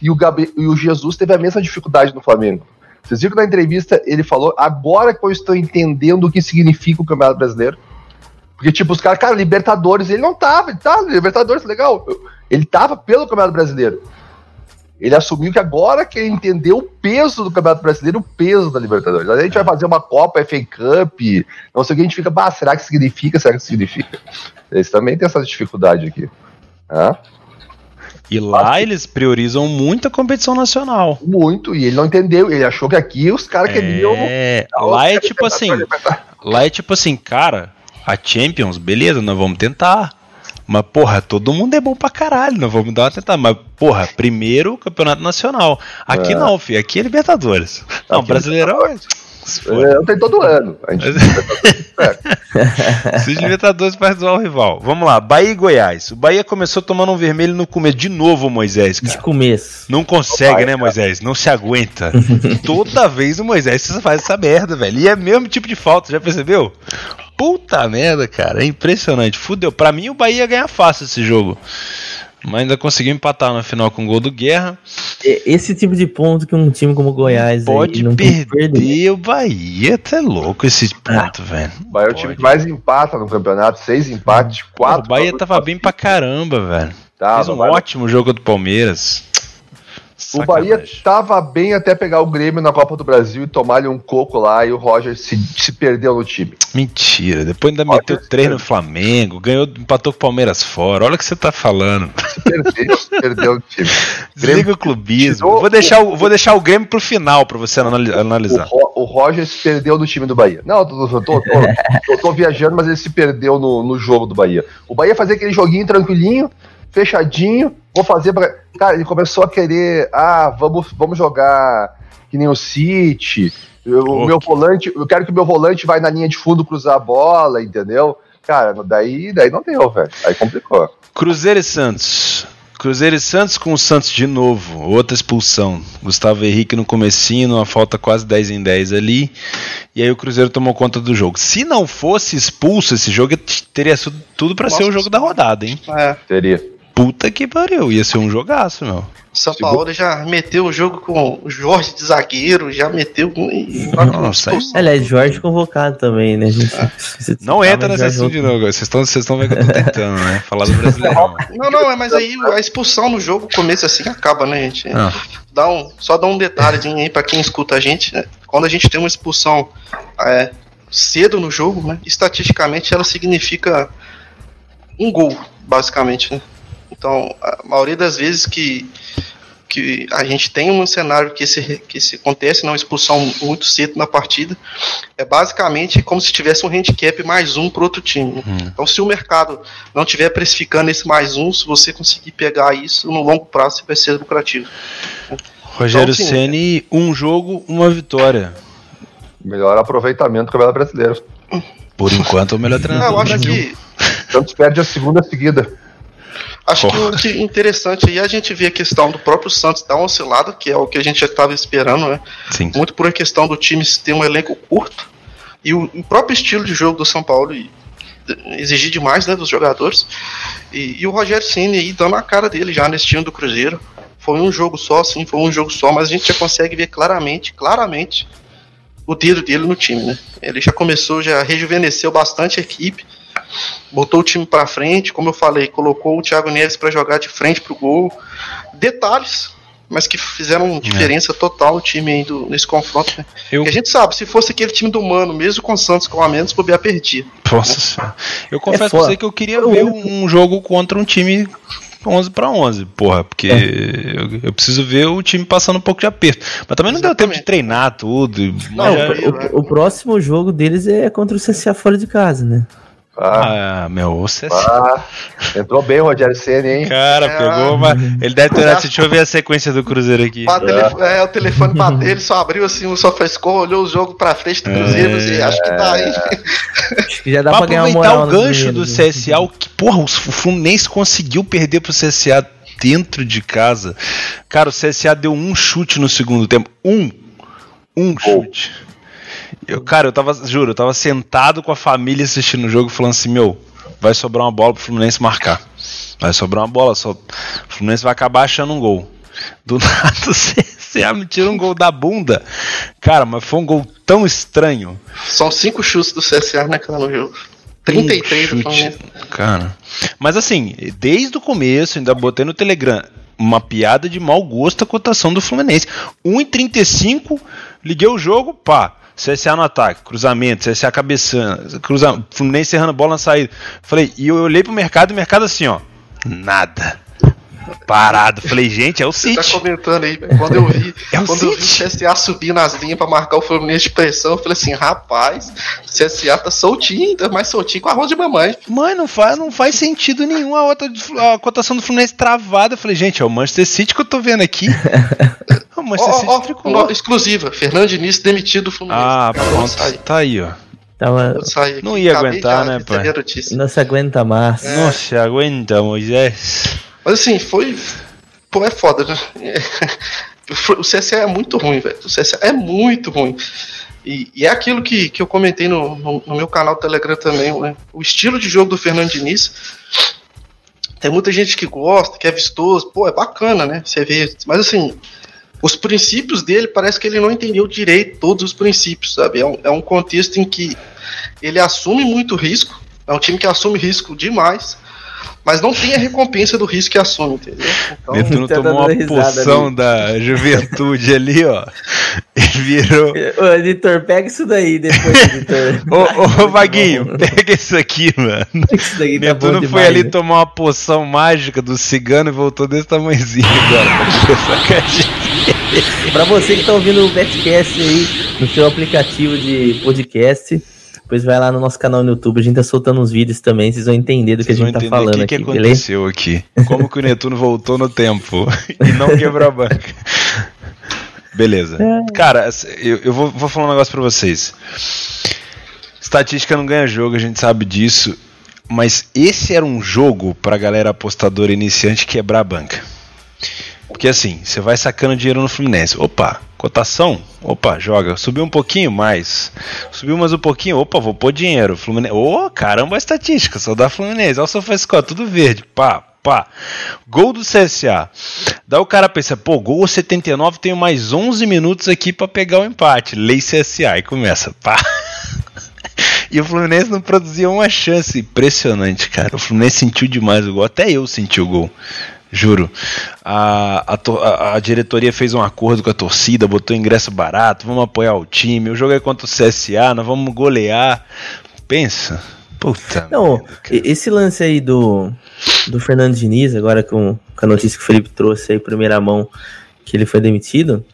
Speaker 3: E o, Gabi, e o Jesus teve a mesma dificuldade no Flamengo. Vocês viram que na entrevista ele falou: agora que eu estou entendendo o que significa o Campeonato Brasileiro. Porque, tipo, os caras, cara, Libertadores, ele não tava, ele tava, Libertadores, legal. Ele tava pelo Campeonato Brasileiro. Ele assumiu que agora que ele entendeu o peso do Campeonato Brasileiro, o peso da Libertadores. Aí a gente vai fazer uma Copa, FA Cup, não sei o que, a gente fica, bah, será que significa? Será que significa? Eles também têm essa dificuldade aqui.
Speaker 1: E lá eles priorizam muito a competição nacional.
Speaker 3: Muito, e ele não entendeu, ele achou que aqui os caras
Speaker 1: é...
Speaker 3: queriam.
Speaker 1: É, lá é tipo assim. Lá é tipo assim, cara, a Champions, beleza, nós vamos tentar. Mas, porra, todo mundo é bom pra caralho, nós vamos dar uma tentada. Mas, porra, primeiro Campeonato Nacional. Aqui é. não, filho, aqui é Libertadores. Não, aqui Brasileirão é.
Speaker 3: É, eu tenho todo ano. A gente
Speaker 1: Esses Libertadores [laughs] para zoar o rival. Vamos lá, Bahia e Goiás. O Bahia começou tomando um vermelho no começo. De novo, Moisés. Cara.
Speaker 2: De começo.
Speaker 1: Não consegue, né, Moisés? Não se aguenta. [laughs] Toda vez o Moisés faz essa merda, velho. E é o mesmo tipo de falta, já percebeu? Puta merda, cara. É impressionante. Fudeu. Pra mim, o Bahia ia ganhar fácil esse jogo. Mas ainda conseguiu empatar na final com o gol do Guerra.
Speaker 2: Esse tipo de ponto que um time como o Goiás
Speaker 1: pode não perder, perder o Bahia. Tá louco esse ponto, ah, velho.
Speaker 3: O Bahia é o time que mais empata no campeonato. Seis empates, quatro.
Speaker 1: O Bahia tava bem pra caramba, velho. Tava, Fez um ótimo jogo do Palmeiras.
Speaker 3: O Bahia tava bem até pegar o Grêmio na Copa do Brasil e tomar-lhe um coco lá e o Roger se, se perdeu no time.
Speaker 1: Mentira, depois ainda meteu três no Flamengo, ganhou, empatou com o Palmeiras fora. Olha o que você tá falando. Se perdeu, perdeu no time. [laughs] Desliga o clubismo. Vou deixar, o, vou deixar o Grêmio pro final pra você analisar.
Speaker 3: O, o Roger se perdeu no time do Bahia. Não, eu tô, tô, tô, tô, tô viajando, mas ele se perdeu no, no jogo do Bahia. O Bahia fazia aquele joguinho tranquilinho, fechadinho, vou fazer pra. Cara, ele começou a querer, ah, vamos, vamos jogar que nem o City. O meu volante, eu quero que o meu volante vai na linha de fundo cruzar a bola, entendeu? Cara, daí, daí não deu, velho. Aí complicou.
Speaker 1: Cruzeiro e Santos. Cruzeiro e Santos com o Santos de novo, outra expulsão. Gustavo Henrique no comecinho, uma falta quase 10 em 10 ali. E aí o Cruzeiro tomou conta do jogo. Se não fosse expulso esse jogo, teria tudo para ser o jogo da rodada, hein?
Speaker 3: É. Teria.
Speaker 1: Puta que pariu, ia ser um jogaço, meu.
Speaker 4: São Paulo já meteu o jogo com o Jorge de zagueiro, já meteu com.
Speaker 2: Nossa, Aliás, Jorge convocado também, né? Gente. [laughs]
Speaker 1: Não entra nessa assunto não, vocês estão vocês estão vendo que eu tô tentando, né? [laughs] Falar do brasileiro.
Speaker 4: Não, não, é, mas aí a expulsão no jogo, começo assim, acaba, né, gente? Ah. Dá um, só dá um detalhezinho aí pra quem escuta a gente, né? Quando a gente tem uma expulsão é, cedo no jogo, né? Estatisticamente ela significa um gol, basicamente, né? Então, a maioria das vezes que, que a gente tem um cenário que se, que se acontece uma expulsão muito cedo na partida, é basicamente como se tivesse um handicap mais um para outro time. Uhum. Então, se o mercado não estiver precificando esse mais um, se você conseguir pegar isso, no longo prazo vai ser lucrativo.
Speaker 1: Rogério então, Ceni, um jogo, uma vitória.
Speaker 3: Melhor aproveitamento do Campeonato Brasileiro.
Speaker 1: Por enquanto, o melhor treinador.
Speaker 4: eu acho que.
Speaker 3: Santos perde a segunda seguida.
Speaker 4: Acho Porra. que o interessante aí é a gente ver a questão do próprio Santos dar uma oscilada, que é o que a gente já estava esperando, né? Sim. Muito por a questão do time ter um elenco curto e o, o próprio estilo de jogo do São Paulo exigir demais né, dos jogadores. E, e o Rogério Ceni aí dando a cara dele já nesse time do Cruzeiro. Foi um jogo só, sim, foi um jogo só, mas a gente já consegue ver claramente, claramente o dedo dele no time, né? Ele já começou, já rejuvenesceu bastante a equipe botou o time para frente, como eu falei, colocou o Thiago Neves para jogar de frente pro gol. Detalhes, mas que fizeram é. diferença é. total no time aí do, nesse confronto. Né? Eu... a gente sabe, se fosse aquele time do Mano, mesmo com o Santos com a menos, bobear perdia.
Speaker 1: Nossa, eu confesso é pra você que eu queria ver um jogo contra um time 11 para 11, porra, porque é. eu, eu, preciso ver o time passando um pouco de aperto. Mas também não Exatamente. deu tempo de treinar tudo.
Speaker 2: Não, o, o, o, próximo jogo deles é contra o CCA fora de casa, né?
Speaker 1: Ah, ah, meu, você
Speaker 3: ah, entrou bem o Rogério Senna, hein?
Speaker 1: Cara, é, pegou uma. Ele deve ter. Deixa eu ver a sequência do Cruzeiro aqui.
Speaker 4: É. é, o telefone bateu, ele só abriu assim, só frescou, olhou o jogo pra frente do Cruzeiro é, e acho que tá aí. [laughs]
Speaker 2: Acho que já dá pra, pra ganhar
Speaker 1: moral. o gancho do CSA, o que, porra, o Fluminense conseguiu perder pro CSA dentro de casa. Cara, o CSA deu um chute no segundo tempo. Um. Um chute. Eu, cara, eu tava, juro, eu tava sentado com a família assistindo o jogo falando assim, meu, vai sobrar uma bola pro Fluminense marcar. Vai sobrar uma bola, só. O Fluminense vai acabar achando um gol. Do [laughs] nada o CSA me tira um gol da bunda. Cara, mas foi um gol tão estranho.
Speaker 4: São cinco chutes do CSA naquela no jogo. 33 um chute,
Speaker 1: Cara. Mas assim, desde o começo, ainda botei no Telegram uma piada de mau gosto a cotação do Fluminense. 1,35, liguei o jogo, pá. CSA no ataque, cruzamento, CSA cabeçando, cruzamento, Fluminense errando bola na saída. Falei, e eu olhei pro mercado e o mercado assim, ó, nada. Parado. Falei, gente, é o City.
Speaker 4: Você tá comentando aí, quando eu vi, [laughs] é quando City. eu vi o CSA subir nas linhas pra marcar o Fluminense de pressão, eu falei assim, rapaz, o CSA tá soltinho, tá mais soltinho com a arroz de mamãe.
Speaker 1: Mãe, não faz, não faz sentido nenhum a, outra, a cotação do Fluminense travada. Eu falei, gente, é o Manchester City que eu tô vendo aqui. [laughs]
Speaker 4: o Manchester oh, City oh, exclusiva, Fernando Diniz demitido do Fluminense.
Speaker 1: Ah, pronto, tá aí, ó.
Speaker 2: Tava...
Speaker 1: Não ia aguentar, né, pai?
Speaker 2: Não se aguenta mais.
Speaker 1: É. Não se aguenta, Moisés.
Speaker 4: Mas assim, foi. Pô, é foda, né? [laughs] O CSA é muito ruim, velho. O CSA é muito ruim. E, e, é aquilo que, que eu comentei no, no, no meu canal Telegram também, né? O estilo de jogo do Fernando Diniz. Tem muita gente que gosta, que é vistoso, pô, é bacana, né? Você vê. Mas assim, os princípios dele parece que ele não entendeu direito todos os princípios, sabe? É um, é um contexto em que ele assume muito risco, é um time que assume risco demais, mas não tem a recompensa do risco que assume, entendeu?
Speaker 1: Então, Netuno tomou uma poção ali. da juventude ali, ó. [laughs] E virou. [laughs]
Speaker 2: Ô, editor, pega isso daí depois, [laughs] editor.
Speaker 1: ô, ô, Vaguinho, pega isso aqui, mano. Isso daqui tá Netuno foi demais, ali né? tomar uma poção mágica do cigano e voltou desse tamanhozinho agora
Speaker 2: pra Pra você que tá ouvindo o Betcast aí no seu aplicativo de podcast depois vai lá no nosso canal no YouTube, a gente tá soltando uns vídeos também, vocês vão entender do que a gente tá falando
Speaker 1: que
Speaker 2: aqui,
Speaker 1: que aconteceu aqui? Como que o Netuno voltou no tempo [laughs] e não quebrou a banca? Beleza. É. Cara, eu, eu vou, vou falar um negócio pra vocês. Estatística não ganha jogo, a gente sabe disso. Mas esse era um jogo pra galera apostadora iniciante quebrar a banca. Porque assim, você vai sacando dinheiro no Fluminense. Opa, cotação? Opa, joga. Subiu um pouquinho mais. Subiu mais um pouquinho. Opa, vou pôr dinheiro. Fluminense. Ô, oh, caramba, a estatística. Só Fluminense. Olha o SofaScore, tudo verde. Pá, pá. Gol do CSA. Daí o cara pensa, pô, gol 79, tenho mais 11 minutos aqui para pegar o empate. Lei CSA. E começa, pá. [laughs] E o Fluminense não produzia uma chance. Impressionante, cara. O Fluminense sentiu demais o gol. Até eu senti o gol. Juro. A, a, a, diretoria fez um acordo com a torcida, botou ingresso barato, vamos apoiar o time. O jogo é contra o CSA, nós vamos golear. Pensa. Puta.
Speaker 2: Não, merda, esse lance aí do, do Fernando Diniz, agora com, com a notícia que o Felipe trouxe aí, primeira mão, que ele foi demitido,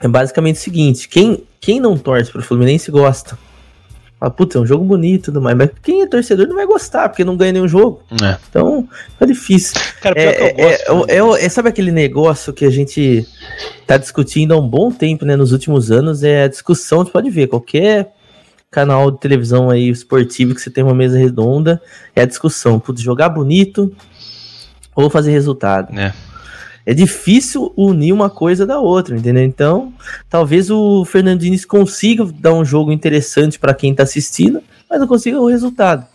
Speaker 2: é basicamente o seguinte: quem, quem não torce pro Fluminense gosta. Fala, putz, é um jogo bonito e tudo mais. Mas quem é torcedor não vai gostar, porque não ganha nenhum jogo. É. Então, é difícil. Cara, pior é, que eu gosto. É, é, é, sabe aquele negócio que a gente tá discutindo há um bom tempo, né? Nos últimos anos, é a discussão, você pode ver, qualquer canal de televisão aí esportivo que você tem uma mesa redonda, é a discussão. Putz, jogar bonito ou fazer resultado. É é difícil unir uma coisa da outra, entendeu? Então, talvez o Fernandinho consiga dar um jogo interessante para quem tá assistindo, mas não consiga o resultado.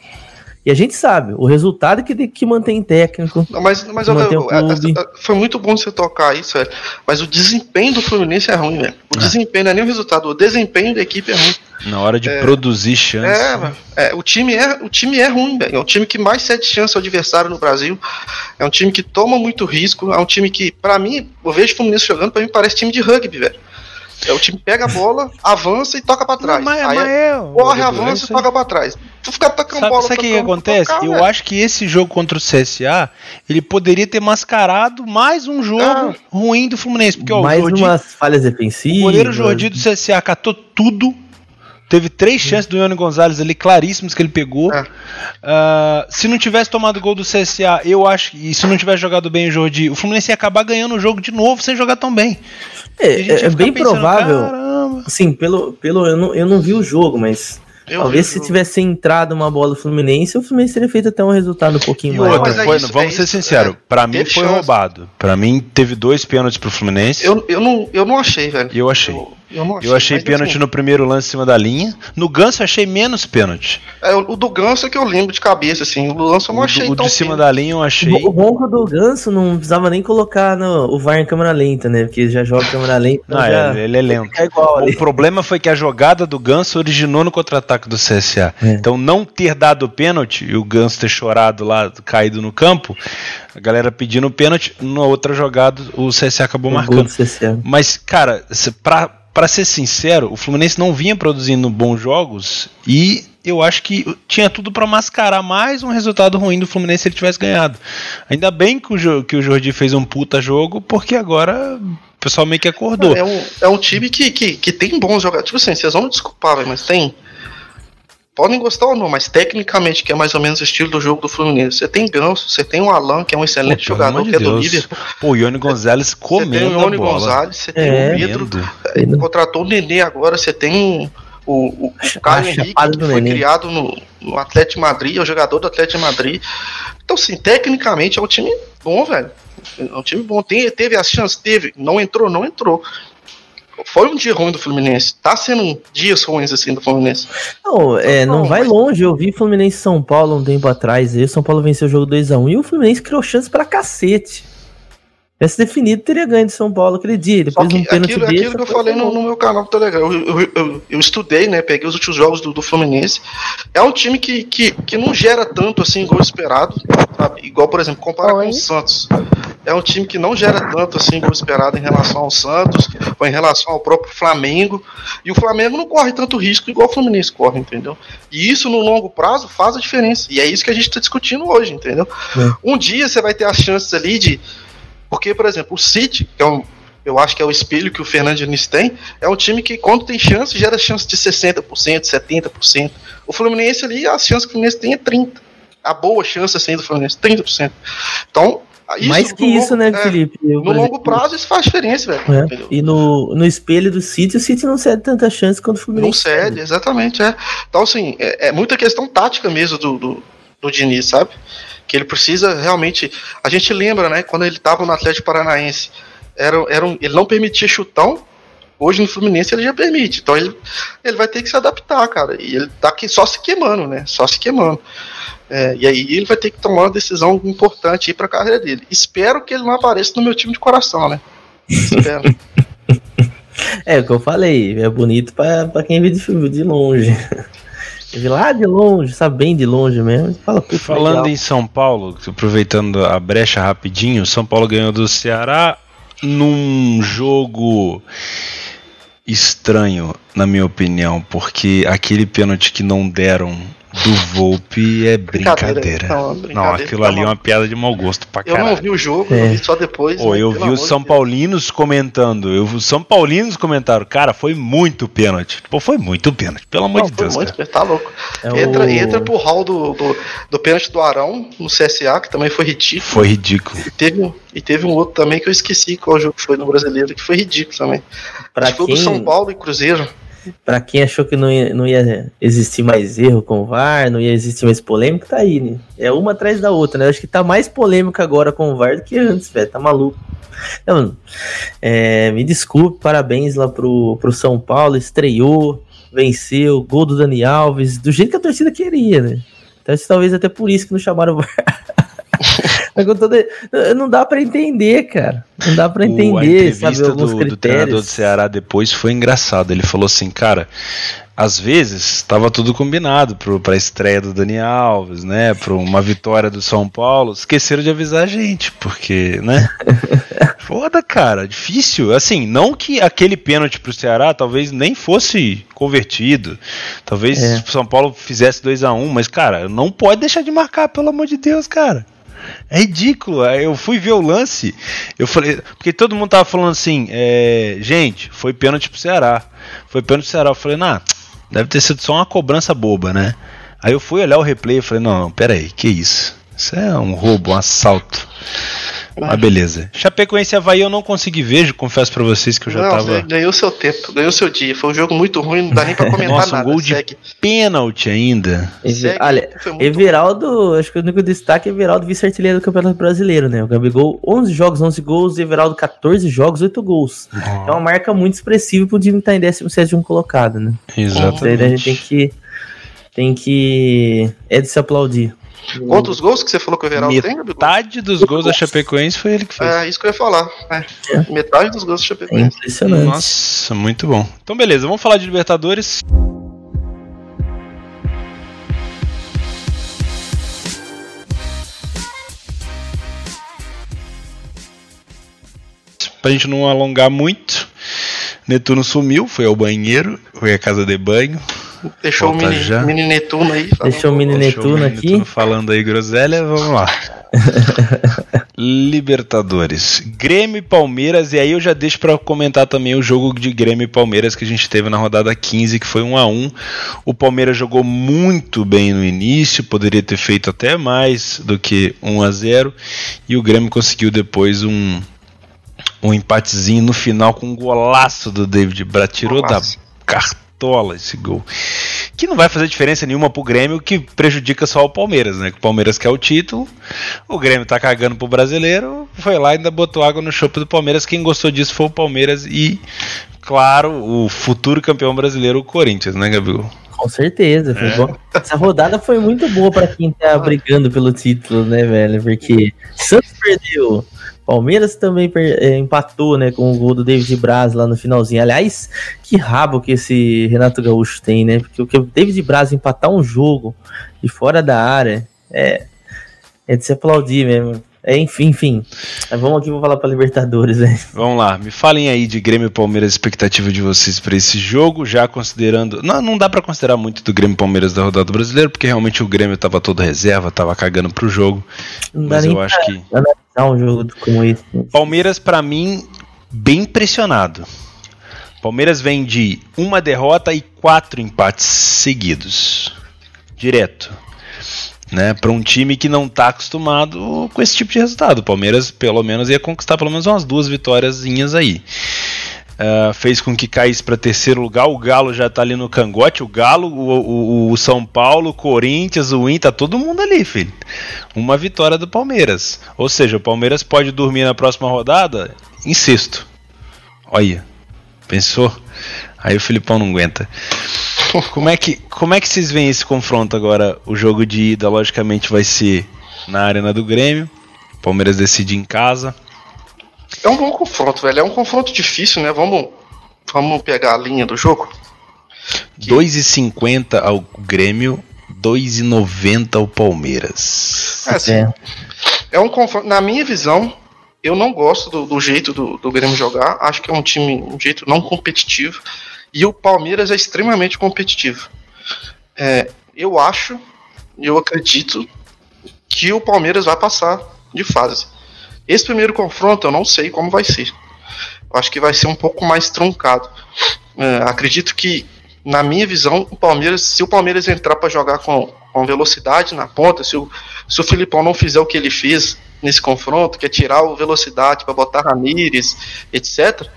Speaker 2: E a gente sabe, o resultado é que, que mantém técnico.
Speaker 4: Não, mas mas eu, eu, eu, foi muito bom você tocar isso, velho. Mas o desempenho do Fluminense é ruim, velho. O é. desempenho não é nem o resultado, o desempenho da equipe é ruim.
Speaker 1: Na hora de é, produzir chance.
Speaker 4: É, é, o, time é, o time é ruim, velho. É o time que mais cede chance ao adversário no Brasil. É um time que toma muito risco. É um time que, para mim, eu vejo o Fluminense jogando, para mim parece time de rugby, velho. É o time pega a bola, avança e toca para trás. Mas, Aí mas é, corre, avança e toca para trás. Tu fica tocando
Speaker 1: sabe,
Speaker 4: bola.
Speaker 1: Sabe o que, que acontece? Tocar, eu véio. acho que esse jogo contra o CSA, ele poderia ter mascarado mais um jogo ah. ruim do Fluminense. Porque, ó,
Speaker 2: mais Jordi, umas falhas defensivas. O
Speaker 1: goleiro Jordi do CSA catou tudo Teve três chances do Ione Gonzalez ali, claríssimas que ele pegou. É. Uh, se não tivesse tomado gol do CSA, eu acho que. E se não tivesse jogado bem o Jordi, o Fluminense ia acabar ganhando o jogo de novo sem jogar tão bem.
Speaker 2: É, é bem pensando, provável. Caramba. Sim, pelo, pelo eu, não, eu não vi o jogo, mas eu Talvez se tivesse entrado uma bola do Fluminense, o Fluminense teria feito até um resultado um pouquinho e maior.
Speaker 1: Outra, foi, é vamos é ser sinceros, é, para mim foi chance. roubado. Para mim teve dois pênaltis pro Fluminense.
Speaker 4: Eu, eu, não, eu não achei, velho.
Speaker 1: Eu achei. Eu, eu, achei, eu achei pênalti assim, no primeiro lance em cima da linha. No Ganso eu achei menos pênalti.
Speaker 4: É, o do Ganso é que eu lembro de cabeça, assim. O lance eu não achei.
Speaker 1: O,
Speaker 4: tão
Speaker 1: de cima da linha eu achei.
Speaker 2: O bom do Ganso não precisava nem colocar no, o VAR em câmera lenta, né? Porque já joga em câmera lenta.
Speaker 1: Não,
Speaker 2: já,
Speaker 1: ele é lento. o problema foi que a jogada do Ganso originou no contra-ataque do CSA. É. Então não ter dado pênalti e o Ganso ter chorado lá, caído no campo, a galera pedindo pênalti, na outra jogada o CSA acabou o marcando. Mas, cara, pra para ser sincero, o Fluminense não vinha produzindo bons jogos e eu acho que tinha tudo para mascarar mais um resultado ruim do Fluminense se ele tivesse ganhado. Ainda bem que o, que o Jordi fez um puta jogo, porque agora o pessoal meio que acordou.
Speaker 4: É um, é um time que, que, que tem bons jogadores. Tipo assim, vocês vão me desculpar, mas tem podem gostar ou não, mas tecnicamente, que é mais ou menos o estilo do jogo do Fluminense. Você tem Ganso, você tem o Alan, que é um excelente Pô, jogador, que é do Liverpool.
Speaker 1: Pô, o Ione Gonzalez comendo Você tem o Ione Gonzalez,
Speaker 4: você tem é, o Pedro, é, contratou o Nenê agora, você tem o, o, o Caio Henrique, que foi Nenê. criado no, no Atlético Madrid, é o jogador do Atlético Madrid. Então, sim, tecnicamente é um time bom, velho. É um time bom. Tem, teve as chances? Teve. Não entrou? Não entrou foi um dia ruim do Fluminense. Tá sendo dias ruins assim do Fluminense.
Speaker 2: Não, é, não, não vai mas... longe. Eu vi Fluminense São Paulo um tempo atrás. E o São Paulo venceu o jogo 2x1 e o Fluminense criou chance pra cacete. tivesse definido, teria ganho de São Paulo aquele dia. Depois
Speaker 4: um pênalti aquilo, desse, aquilo que eu falei no, no, meu canal do Telegram. Eu, eu, eu, eu, estudei, né? Peguei os últimos jogos do, do Fluminense. É um time que, que, que não gera tanto assim, igual esperado. Sabe? Igual, por exemplo, compara Oi. com o Santos. É um time que não gera tanto assim, igual esperado em relação ao Santos, ou em relação ao próprio Flamengo. E o Flamengo não corre tanto risco igual o Fluminense corre, entendeu? E isso no longo prazo faz a diferença. E é isso que a gente está discutindo hoje, entendeu? É. Um dia você vai ter as chances ali de porque, por exemplo, o City, que é um, eu acho que é o espelho que o Fernando Diniz tem, é um time que, quando tem chance, gera chance de 60%, 70%. O Fluminense ali, a chance que o Fluminense tem é 30%. A boa chance assim do Fluminense, 30%. Então,
Speaker 2: isso, Mais que isso, longo, né, é, Felipe?
Speaker 4: No longo prazo isso faz diferença, velho.
Speaker 2: É. E no, no espelho do City, o City não cede tanta chance quanto o Fluminense.
Speaker 4: Não cede, exatamente. É. Então, assim, é, é muita questão tática mesmo do, do, do Diniz, sabe? que ele precisa realmente. A gente lembra, né, quando ele estava no Atlético Paranaense, era, era um, ele não permitia chutão. Hoje no Fluminense ele já permite. Então ele, ele vai ter que se adaptar, cara. E ele tá aqui só se queimando, né? Só se queimando. É, e aí ele vai ter que tomar uma decisão importante para a carreira dele. Espero que ele não apareça no meu time de coração, né? Espero. [laughs]
Speaker 2: é o que eu falei, é bonito para quem vê de, de longe. [laughs] De lá de longe, sabe bem de longe mesmo. Fala,
Speaker 1: Falando legal. em São Paulo, aproveitando a brecha rapidinho, São Paulo ganhou do Ceará num jogo estranho, na minha opinião, porque aquele pênalti que não deram do Volpe é brincadeira. Não, brincadeira. não aquilo ali é uma piada de mau gosto pra caralho.
Speaker 4: Eu não vi o jogo, é. eu vi só depois.
Speaker 1: Pô, eu vi os São Paulinos comentando. Eu, os São Paulinos comentaram, cara, foi muito pênalti. Pô, foi muito pênalti, pelo amor de Deus. Muito,
Speaker 4: cara. tá louco. É entra, o... entra pro hall do, do, do pênalti do Arão no CSA, que também foi ridículo.
Speaker 1: Foi ridículo.
Speaker 4: E teve, e teve um outro também que eu esqueci qual jogo foi no brasileiro, que foi ridículo também. Pra Acho que quem... foi do São Paulo e Cruzeiro.
Speaker 2: Pra quem achou que não ia, não ia existir mais erro com o VAR, não ia existir mais polêmica, tá aí, né? É uma atrás da outra, né? Eu acho que tá mais polêmica agora com o VAR do que antes, velho. Tá maluco. Então, é, me desculpe, parabéns lá pro, pro São Paulo, estreou, venceu, gol do Dani Alves, do jeito que a torcida queria, né? Então, talvez até por isso que não chamaram o VAR. [laughs] não dá para entender, cara. Não dá para entender,
Speaker 1: o, a sabe, alguns do, critérios. do treinador do Ceará depois foi engraçado. Ele falou assim, cara, às vezes estava tudo combinado para a estreia do Dani Alves, né, para uma vitória do São Paulo. Esqueceram de avisar a gente, porque, né? [laughs] Foda, cara, difícil. Assim, não que aquele pênalti pro Ceará talvez nem fosse convertido. Talvez é. o São Paulo fizesse 2 a 1 um, mas, cara, não pode deixar de marcar, pelo amor de Deus, cara. É ridículo. Eu fui ver o lance, eu falei, porque todo mundo tava falando assim, é, gente, foi pênalti pro Ceará. Foi pênalti pro Ceará. Eu falei, nah, deve ter sido só uma cobrança boba, né? Aí eu fui olhar o replay e falei, não, não, pera aí, que isso? Isso é um roubo, um assalto. Mas beleza. Chapecoense e Havaí eu não consegui ver, confesso pra vocês que eu já não, tava.
Speaker 4: Ganhou seu tempo, ganhou seu dia. Foi um jogo muito ruim, não dá nem pra comentar Nossa,
Speaker 1: nada. Um gol Segue. de pênalti ainda.
Speaker 2: Segue, Olha, Everaldo, acho que o único destaque é Everaldo vice-artilheiro do Campeonato Brasileiro, né? O Gabigol, 11 jogos, 11 gols, Everaldo, 14 jogos, 8 gols. Oh. É uma marca muito expressiva pro time estar tá em 17 colocado, né?
Speaker 1: Exatamente. Então,
Speaker 2: a gente tem que. Tem que. É de se aplaudir.
Speaker 4: Quantos gols que você falou que o Everaldo
Speaker 1: tem, Metade dos gols da Chapecoense foi ele que fez.
Speaker 4: É, isso que eu ia falar. É. É. Metade dos gols da Chapecoense.
Speaker 2: É impressionante.
Speaker 1: Nossa, muito bom. Então, beleza, vamos falar de Libertadores. Pra gente não alongar muito, Netuno sumiu, foi ao banheiro, foi à casa de banho,
Speaker 4: Deixou Volta o mini, já. mini Netuno aí.
Speaker 2: Deixou o mini Netuno aqui. Netuno
Speaker 1: falando aí groselha, vamos lá. [laughs] Libertadores. Grêmio e Palmeiras, e aí eu já deixo para comentar também o jogo de Grêmio e Palmeiras que a gente teve na rodada 15, que foi 1 a 1 O Palmeiras jogou muito bem no início, poderia ter feito até mais do que 1 a 0 e o Grêmio conseguiu depois um, um empatezinho no final com um golaço do David Brat. Tirou da carta pistola esse gol. Que não vai fazer diferença nenhuma pro Grêmio, que prejudica só o Palmeiras, né? Que o Palmeiras quer o título, o Grêmio tá cagando pro brasileiro, foi lá e ainda botou água no chope do Palmeiras. Quem gostou disso foi o Palmeiras e, claro, o futuro campeão brasileiro, o Corinthians, né, Gabriel?
Speaker 2: Com certeza, é. Essa rodada foi muito boa para quem tá brigando pelo título, né, velho? Porque Santos perdeu, Palmeiras também é, empatou, né, com o gol do David Braz lá no finalzinho. Aliás, que rabo que esse Renato Gaúcho tem, né? Porque o que o David Braz empatar um jogo de fora da área é, é de se aplaudir mesmo. É, enfim, enfim. Vamos aqui, vou falar para Libertadores, né? [laughs]
Speaker 1: Vamos lá, me falem aí de Grêmio e Palmeiras, expectativa de vocês para esse jogo, já considerando. Não, não dá para considerar muito do Grêmio e Palmeiras da rodada brasileira, porque realmente o Grêmio tava todo reserva, tava cagando pro jogo. Não mas eu acho que.
Speaker 2: Analisar um jogo como esse.
Speaker 1: Palmeiras, para mim, bem impressionado. Palmeiras vem de uma derrota e quatro empates seguidos. Direto né, para um time que não está acostumado com esse tipo de resultado. O Palmeiras, pelo menos, ia conquistar pelo menos umas duas vitóriazinhas aí. Uh, fez com que caísse para terceiro lugar. O Galo já está ali no cangote. O Galo, o, o, o, São Paulo, o Corinthians, o Inter, tá todo mundo ali, filho. Uma vitória do Palmeiras. Ou seja, o Palmeiras pode dormir na próxima rodada em sexto. Olha, pensou? Aí o Filipão não aguenta. Como é que como é que vocês veem esse confronto agora? O jogo de ida, logicamente, vai ser na arena do Grêmio. Palmeiras decide em casa.
Speaker 4: É um bom confronto, velho. É um confronto difícil, né? Vamos, vamos pegar a linha do jogo.
Speaker 1: 2,50 ao Grêmio, 2,90 ao Palmeiras.
Speaker 4: É, assim, é. é um confronto. Na minha visão, eu não gosto do, do jeito do, do Grêmio jogar. Acho que é um time, um jeito não competitivo. E o Palmeiras é extremamente competitivo. É, eu acho, eu acredito que o Palmeiras vai passar de fase. Esse primeiro confronto eu não sei como vai ser. Eu acho que vai ser um pouco mais truncado. É, acredito que, na minha visão, o Palmeiras, se o Palmeiras entrar para jogar com, com velocidade na ponta, se o, se o Filipão não fizer o que ele fez nesse confronto, que é tirar o velocidade para botar Ramires, etc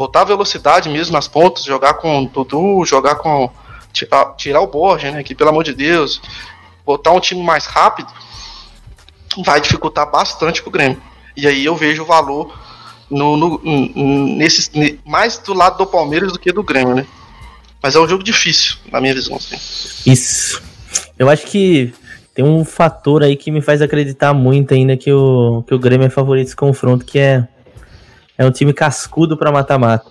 Speaker 4: botar velocidade mesmo nas pontas, jogar com Dudu, jogar com. Tirar, tirar o Borja, né? Que pelo amor de Deus, botar um time mais rápido vai dificultar bastante pro Grêmio. E aí eu vejo o valor no, no, nesse, mais do lado do Palmeiras do que do Grêmio, né? Mas é um jogo difícil, na minha visão. Assim.
Speaker 2: Isso. Eu acho que tem um fator aí que me faz acreditar muito ainda que o, que o Grêmio é favorito desse confronto, que é é um time cascudo para mata-mata.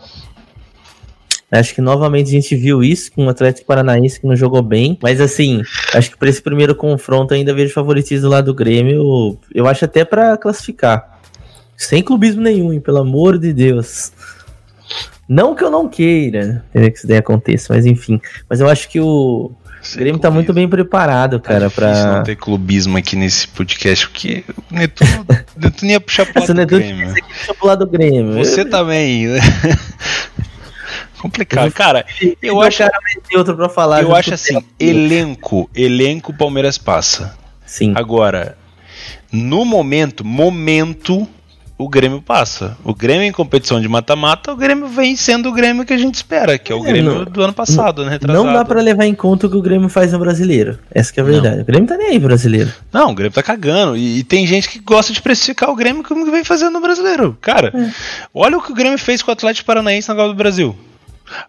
Speaker 2: Acho que novamente a gente viu isso com o Atlético Paranaense que não jogou bem. Mas assim, acho que para esse primeiro confronto ainda vejo favoritismo lá do Grêmio. Eu acho até para classificar. Sem clubismo nenhum, hein, pelo amor de Deus. Não que eu não queira que isso daí aconteça, mas enfim. Mas eu acho que o, o Grêmio tá muito bem preparado, tá cara, tá pra.
Speaker 1: não ter clubismo aqui nesse podcast, porque o Netuno, [laughs] Netuno ia puxar pro lado do Grêmio.
Speaker 2: Puxa pro lado do Grêmio.
Speaker 1: Você eu... também, né? Complicado. Cara, eu acho.
Speaker 2: Cara outro pra falar
Speaker 1: eu acho assim: tempo. elenco, elenco Palmeiras passa.
Speaker 2: Sim.
Speaker 1: Agora, no momento, momento, o Grêmio passa. O Grêmio em competição de mata-mata, o Grêmio vem sendo o Grêmio que a gente espera, que é o é, Grêmio não, do ano passado, né?
Speaker 2: Retrasado. Não dá para levar em conta o que o Grêmio faz no brasileiro. Essa é a verdade. Não. O Grêmio tá nem aí brasileiro.
Speaker 1: Não, o Grêmio tá cagando. E, e, tem gente que gosta de precificar o Grêmio como vem fazendo no brasileiro. Cara, é. olha o que o Grêmio fez com o Atlético Paranaense na Copa do Brasil.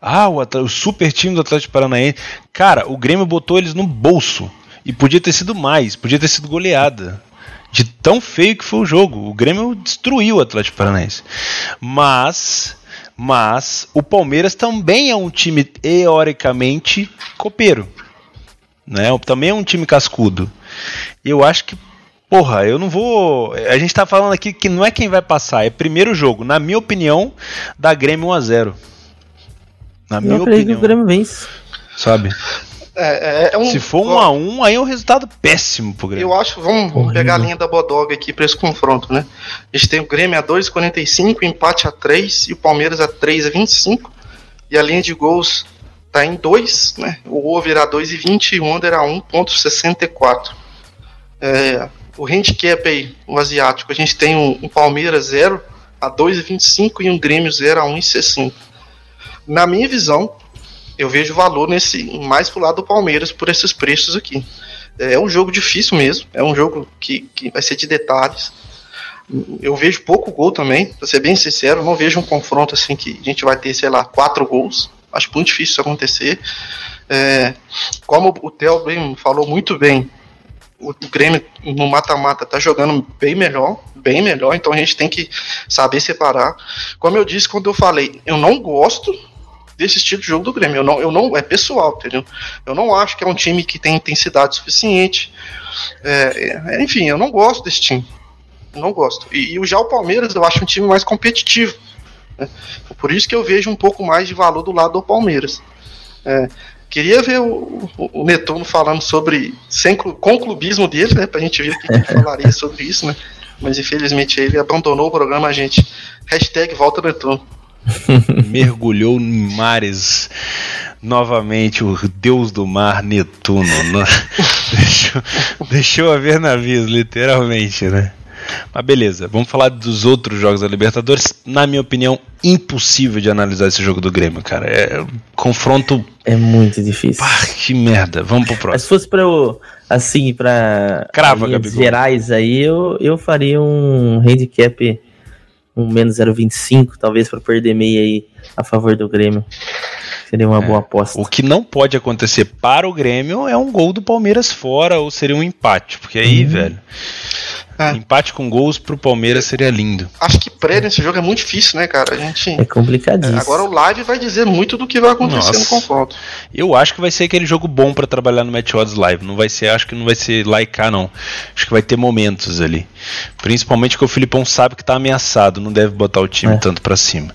Speaker 1: Ah, o, o super time do Atlético Paranaense. Cara, o Grêmio botou eles no bolso. E podia ter sido mais, podia ter sido goleada de tão feio que foi o jogo. O Grêmio destruiu o Atlético Paranaense. Mas, mas o Palmeiras também é um time teoricamente copeiro, né? Também é um time cascudo. Eu acho que Porra, eu não vou. A gente tá falando aqui que não é quem vai passar, é primeiro jogo. Na minha opinião, dá Grêmio 1x0.
Speaker 2: Na eu minha opinião. que o Grêmio vence.
Speaker 1: Sabe? É, é, é um, Se for um a um, aí é um resultado péssimo pro Grêmio.
Speaker 4: Eu acho, vamos, vamos pegar a linha da Bodog aqui para esse confronto, né? A gente tem o Grêmio a 2,45, empate a 3 e o Palmeiras a 3,25. E a linha de gols tá em 2, né? O over a 2,20 e o under a 1,64. É, o handicap aí, o asiático, a gente tem um, um Palmeiras 0 a 2,25 e um Grêmio 0 a 1,60. Na minha visão, eu vejo valor nesse mais pro lado do Palmeiras por esses preços aqui. É um jogo difícil mesmo, é um jogo que, que vai ser de detalhes. Eu vejo pouco gol também, pra ser bem sincero, não vejo um confronto assim que a gente vai ter, sei lá, quatro gols. Acho muito difícil isso acontecer. É, como o Theo falou muito bem, o, Grêmio no mata-mata tá jogando bem melhor, bem melhor, então a gente tem que saber separar. Como eu disse quando eu falei, eu não gosto desse estilo de jogo do Grêmio. Eu não, eu não é pessoal, entendeu? Eu não acho que é um time que tem intensidade suficiente. É, é, enfim, eu não gosto desse time. Não gosto. E, e já o Palmeiras eu acho um time mais competitivo. Né? Por isso que eu vejo um pouco mais de valor do lado do Palmeiras. É, queria ver o, o, o, Netuno falando sobre, sem, com o clubismo dele, né? Pra gente ver o que ele falaria sobre isso, né? Mas infelizmente ele abandonou o programa, a gente. Hashtag volta Netuno. [laughs]
Speaker 1: Mergulhou em mares novamente o deus do mar Netuno. [laughs] Né? deixou, deixou a ver navios, literalmente, né? Mas beleza, vamos falar dos outros jogos da Libertadores. Na minha opinião, impossível de analisar esse jogo do Grêmio, cara. É confronto.
Speaker 2: É muito difícil.
Speaker 1: Pá, que merda. Vamos pro próximo. Mas
Speaker 2: se fosse pra eu, assim, pra.
Speaker 1: Crava,
Speaker 2: gerais aí, eu, eu faria um handicap um menos 0,25, talvez para perder meia aí a favor do Grêmio. Seria uma é. boa aposta.
Speaker 1: O que não pode acontecer para o Grêmio é um gol do Palmeiras fora ou seria um empate, porque aí, uhum. velho. É. Empate com gols pro Palmeiras seria lindo.
Speaker 4: Acho que pré nesse jogo é muito difícil, né, cara? A gente.
Speaker 2: É complicadíssimo. É,
Speaker 4: agora o live vai dizer muito do que vai acontecer Nossa. no confronto.
Speaker 1: Eu acho que vai ser aquele jogo bom para trabalhar no Match Odds Live. Não vai ser, acho que não vai ser laicar, não. Acho que vai ter momentos ali. Principalmente que o Filipão sabe que tá ameaçado, não deve botar o time é. tanto para cima.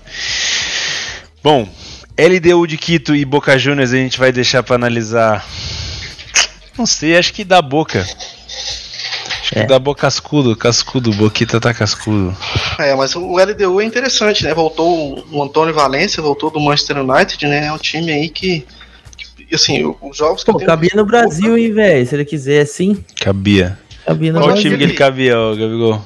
Speaker 1: Bom, LDU de Quito e Boca Juniors a gente vai deixar para analisar. Não sei, acho que da Boca. Acho é. que dá boa cascudo, cascudo, Boquita tá cascudo.
Speaker 4: É, mas o LDU é interessante, né? Voltou o Antônio Valência, voltou do Manchester United, né? É um time aí que. que assim, os jogos que
Speaker 2: Pô, cabia no Brasil, hein, velho? Se ele quiser, sim.
Speaker 1: Cabia.
Speaker 2: Cabia no
Speaker 1: Qual Brasil. time que ele cabia, ó, Gabigol?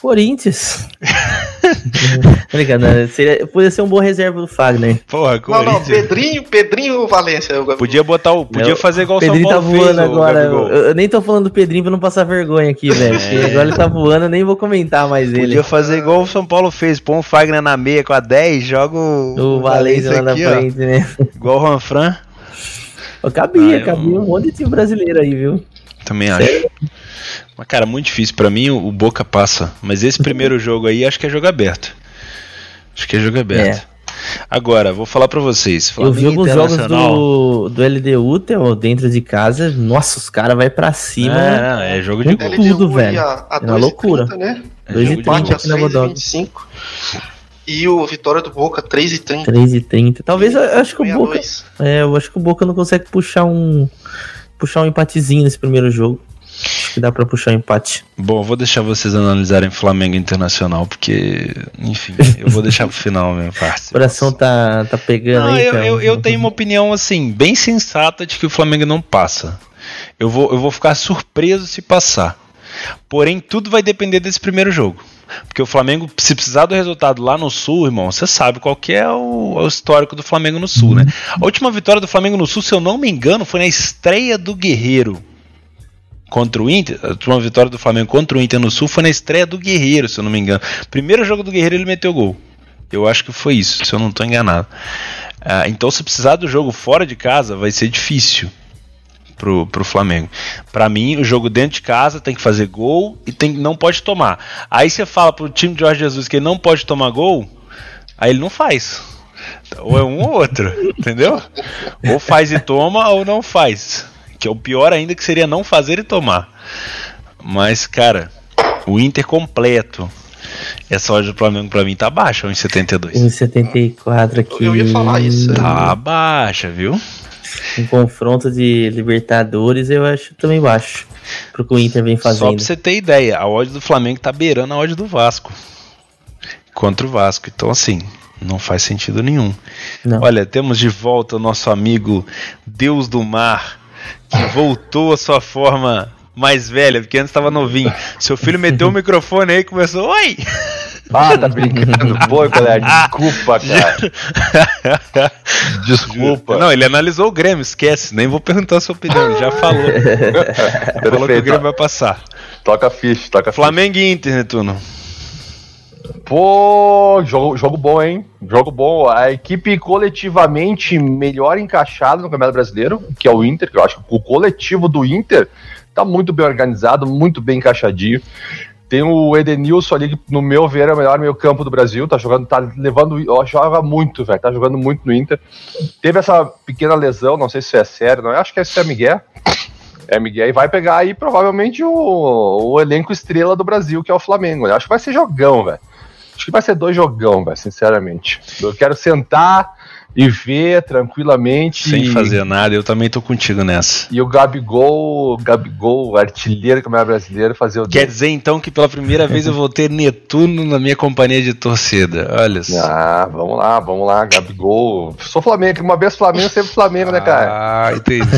Speaker 2: Corinthians. [laughs] [laughs] Obrigado, seria, podia ser um bom reserva do Fagner.
Speaker 1: Porra.
Speaker 4: Não, não, Pedrinho, Pedrinho ou Valência?
Speaker 1: Podia botar o. Podia não, fazer igual o São Paulo
Speaker 2: tá voando fez, agora. Eu, eu, nem tô falando do Pedrinho pra não passar vergonha aqui, [laughs] velho. É. Agora ele tá voando, eu nem vou comentar mais
Speaker 1: podia
Speaker 2: ele.
Speaker 1: Podia fazer igual o São Paulo fez, põe o Fagner na meia com a 10, joga o.
Speaker 2: O Valência lá na frente, ó. né?
Speaker 1: Igual o Ranfran.
Speaker 2: Cabia, ah, cabia um monte de time brasileiro aí, viu?
Speaker 1: Também Sério? Mas, cara, muito difícil. para mim, o Boca passa. Mas esse [laughs] primeiro jogo aí, acho que é jogo aberto. Acho que é jogo aberto. É. Agora, vou falar para vocês.
Speaker 2: Flamengo eu vi alguns jogos do, do LDU Theo, dentro de casa. Nossa, os caras vai para cima. É,
Speaker 1: não, é jogo de
Speaker 2: gol. tudo, velho. A, a é uma loucura. 30,
Speaker 4: né? 2,30 aqui na Bodog. E o Vitória do Boca, 3,30.
Speaker 2: 3,30. Talvez, eu acho que o Boca. É, eu acho que o Boca não consegue puxar um. Puxar um empatezinho nesse primeiro jogo. Acho que dá pra puxar empate.
Speaker 1: Bom, vou deixar vocês analisarem Flamengo Internacional, porque, enfim, eu vou deixar pro final a minha [laughs] parte.
Speaker 2: O coração tá, tá pegando
Speaker 1: não,
Speaker 2: aí,
Speaker 1: eu, eu, eu, tenho uma opinião, assim, bem sensata de que o Flamengo não passa. Eu vou, eu vou ficar surpreso se passar. Porém, tudo vai depender desse primeiro jogo. Porque o Flamengo, se precisar do resultado lá no Sul, irmão, você sabe qual que é o, o, histórico do Flamengo no Sul, né? A última vitória do Flamengo no Sul, se eu não me engano, foi na estreia do Guerreiro contra o Inter, uma vitória do Flamengo contra o Inter no Sul foi na estreia do Guerreiro, se eu não me engano. Primeiro jogo do Guerreiro ele meteu gol. Eu acho que foi isso, se eu não estou enganado. Ah, então, se precisar do jogo fora de casa, vai ser difícil pro, pro Flamengo. Para mim, o jogo dentro de casa tem que fazer gol e tem, não pode tomar. Aí você fala pro time de Jorge Jesus que ele não pode tomar gol, aí ele não faz. Ou é um ou outro, [laughs] entendeu? Ou faz e toma ou não faz. Que é o pior ainda que seria não fazer e tomar. Mas, cara, o Inter completo. Essa odd do Flamengo pra mim tá baixa, 1,72.
Speaker 2: 1,74 aqui.
Speaker 4: Eu ia falar isso.
Speaker 1: Tá baixa, viu?
Speaker 2: Um confronto de Libertadores eu acho também baixo. Pro que o Inter vem fazendo. Só
Speaker 1: pra você ter ideia, a odd do Flamengo tá beirando a odd do Vasco. Contra o Vasco. Então, assim, não faz sentido nenhum. Não. Olha, temos de volta o nosso amigo Deus do Mar que voltou à sua forma mais velha, porque antes estava novinho. Seu filho meteu o microfone aí e começou: Oi!
Speaker 3: Ah, tá [laughs] brincando. Pô, galera, desculpa, cara. [laughs] Desculpa.
Speaker 1: Não, ele analisou o Grêmio, esquece. Nem vou perguntar a sua opinião, ele já falou. [laughs] falou que o Grêmio vai passar.
Speaker 3: Toca ficha, toca
Speaker 1: Flamengo ficha. e Inter, Netuno.
Speaker 3: Pô, jogo, jogo bom, hein? Jogo bom. A equipe coletivamente melhor encaixada no Campeonato Brasileiro, que é o Inter, que eu acho que o coletivo do Inter tá muito bem organizado, muito bem encaixadinho. Tem o Edenilson ali, que, no meu ver, é o melhor meio campo do Brasil. Tá jogando, tá levando. Joga muito, velho. Tá jogando muito no Inter. Teve essa pequena lesão, não sei se é sério, não. Acho que esse é Miguel. É Miguel e vai pegar aí provavelmente o, o elenco estrela do Brasil, que é o Flamengo. Eu acho que vai ser jogão, velho. Acho que vai ser dois jogão, velho, sinceramente. Eu quero sentar e ver tranquilamente.
Speaker 1: Sem fazer nada, eu também tô contigo nessa.
Speaker 3: E o Gabigol, Gabigol, artilheiro como é brasileiro, fazer o.
Speaker 1: Quer dizer então que pela primeira vez eu vou ter Netuno na minha companhia de torcida. Olha só.
Speaker 3: Ah, vamos lá, vamos lá, Gabigol. Sou Flamengo, uma vez Flamengo, sempre Flamengo, né, cara?
Speaker 1: Ah, entendi.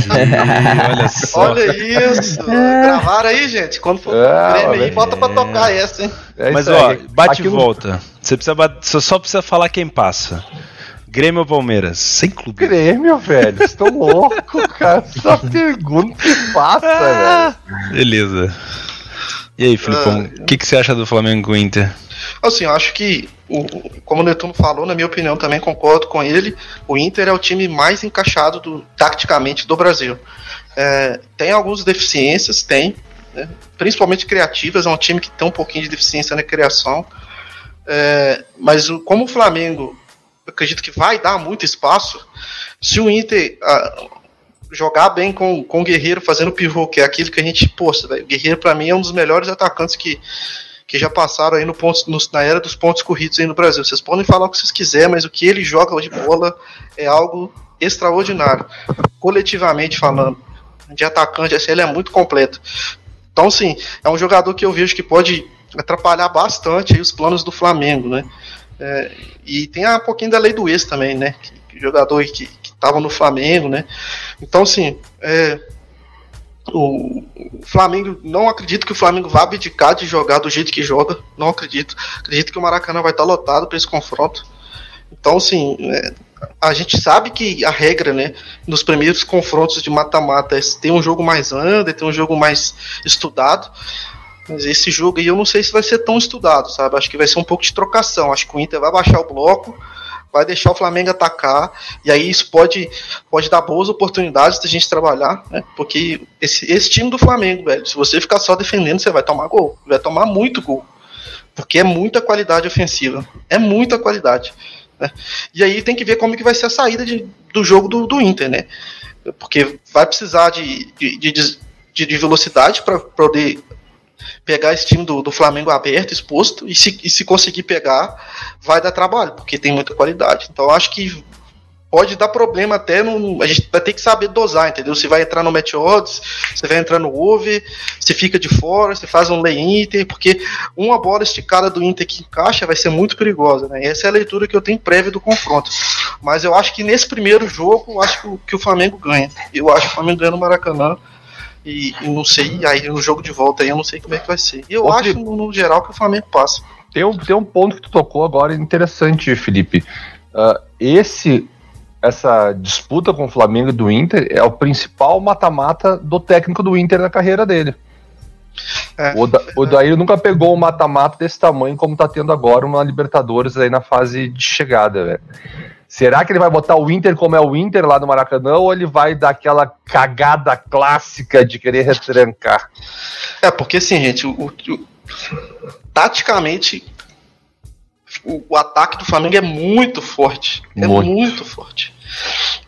Speaker 4: Olha só. Olha isso. Gravaram aí, gente. Quando for é, Grêmio aí, bota pra tocar essa, hein?
Speaker 1: É Mas ó, bate e volta. Você, precisa, você só precisa falar quem passa. Grêmio ou Palmeiras? Sem clube.
Speaker 3: Grêmio, velho. Estou louco, cara. Essa pergunta que passa, ah,
Speaker 1: velho. Beleza. E aí, Filipão, o ah, que, que você acha do Flamengo com o Inter?
Speaker 4: Assim, eu acho que, o, como o Netuno falou, na minha opinião, também concordo com ele. O Inter é o time mais encaixado do, taticamente do Brasil. É, tem algumas deficiências, tem, né, principalmente criativas. É um time que tem um pouquinho de deficiência na criação. É, mas como o Flamengo acredito que vai dar muito espaço. Se o Inter uh, jogar bem com, com o Guerreiro fazendo pivô, que é aquilo que a gente posta, o Guerreiro para mim é um dos melhores atacantes que, que já passaram aí no ponto, no, na era dos pontos corridos aí no Brasil. Vocês podem falar o que vocês quiserem, mas o que ele joga de bola é algo extraordinário. Coletivamente falando, de atacante, assim, ele é muito completo. Então, sim, é um jogador que eu vejo que pode atrapalhar bastante os planos do Flamengo, né? É, e tem um pouquinho da lei do ex também, né? Que, que jogador que, estava no Flamengo, né? Então, assim, é, o, o, Flamengo, não acredito que o Flamengo vá abdicar de jogar do jeito que joga, não acredito. Acredito que o Maracanã vai estar lotado para esse confronto. Então, assim, é, a gente sabe que a regra, né, nos primeiros confrontos de mata-mata é ter um jogo mais under, ter um jogo mais estudado. Esse jogo aí eu não sei se vai ser tão estudado, sabe? Acho que vai ser um pouco de trocação. Acho que o Inter vai baixar o bloco, vai deixar o Flamengo atacar, e aí isso pode, pode dar boas oportunidades da gente trabalhar, né? Porque esse, esse time do Flamengo, velho, se você ficar só defendendo, você vai tomar gol. Vai tomar muito gol. Porque é muita qualidade ofensiva. É muita qualidade. Né? E aí tem que ver como que vai ser a saída de, do jogo do, do Inter, né? Porque vai precisar de, de, de, de velocidade para poder pegar esse time do, do Flamengo aberto, exposto, e se, e se conseguir pegar, vai dar trabalho, porque tem muita qualidade. Então acho que pode dar problema até no. A gente vai ter que saber dosar, entendeu? Se vai entrar no match odds, se vai entrar no over, se fica de fora, se faz um lay Inter, porque uma bola esticada do Inter que encaixa vai ser muito perigosa, né? Essa é a leitura que eu tenho prévia do confronto. Mas eu acho que nesse primeiro jogo, eu acho que o, que o Flamengo ganha. Eu acho que o Flamengo ganha no Maracanã. E, e, não sei, aí no jogo de volta aí eu não sei como é que vai ser. E eu Outro... acho, no, geral, que o Flamengo passa.
Speaker 3: Tem um, tem um ponto que tu tocou agora interessante, Felipe. Uh, esse essa disputa com o Flamengo e do Inter é o principal mata-mata do técnico do Inter na carreira dele. É, o, da, o Daír nunca pegou um mata-mata desse tamanho como tá tendo agora uma Libertadores aí na fase de chegada, velho. Será que ele vai botar o Inter como é o Inter lá no Maracanã ou ele vai dar aquela cagada clássica de querer retrancar?
Speaker 4: É, porque assim, gente, o, o, taticamente o, o, ataque do Flamengo é muito forte. É muito, muito forte.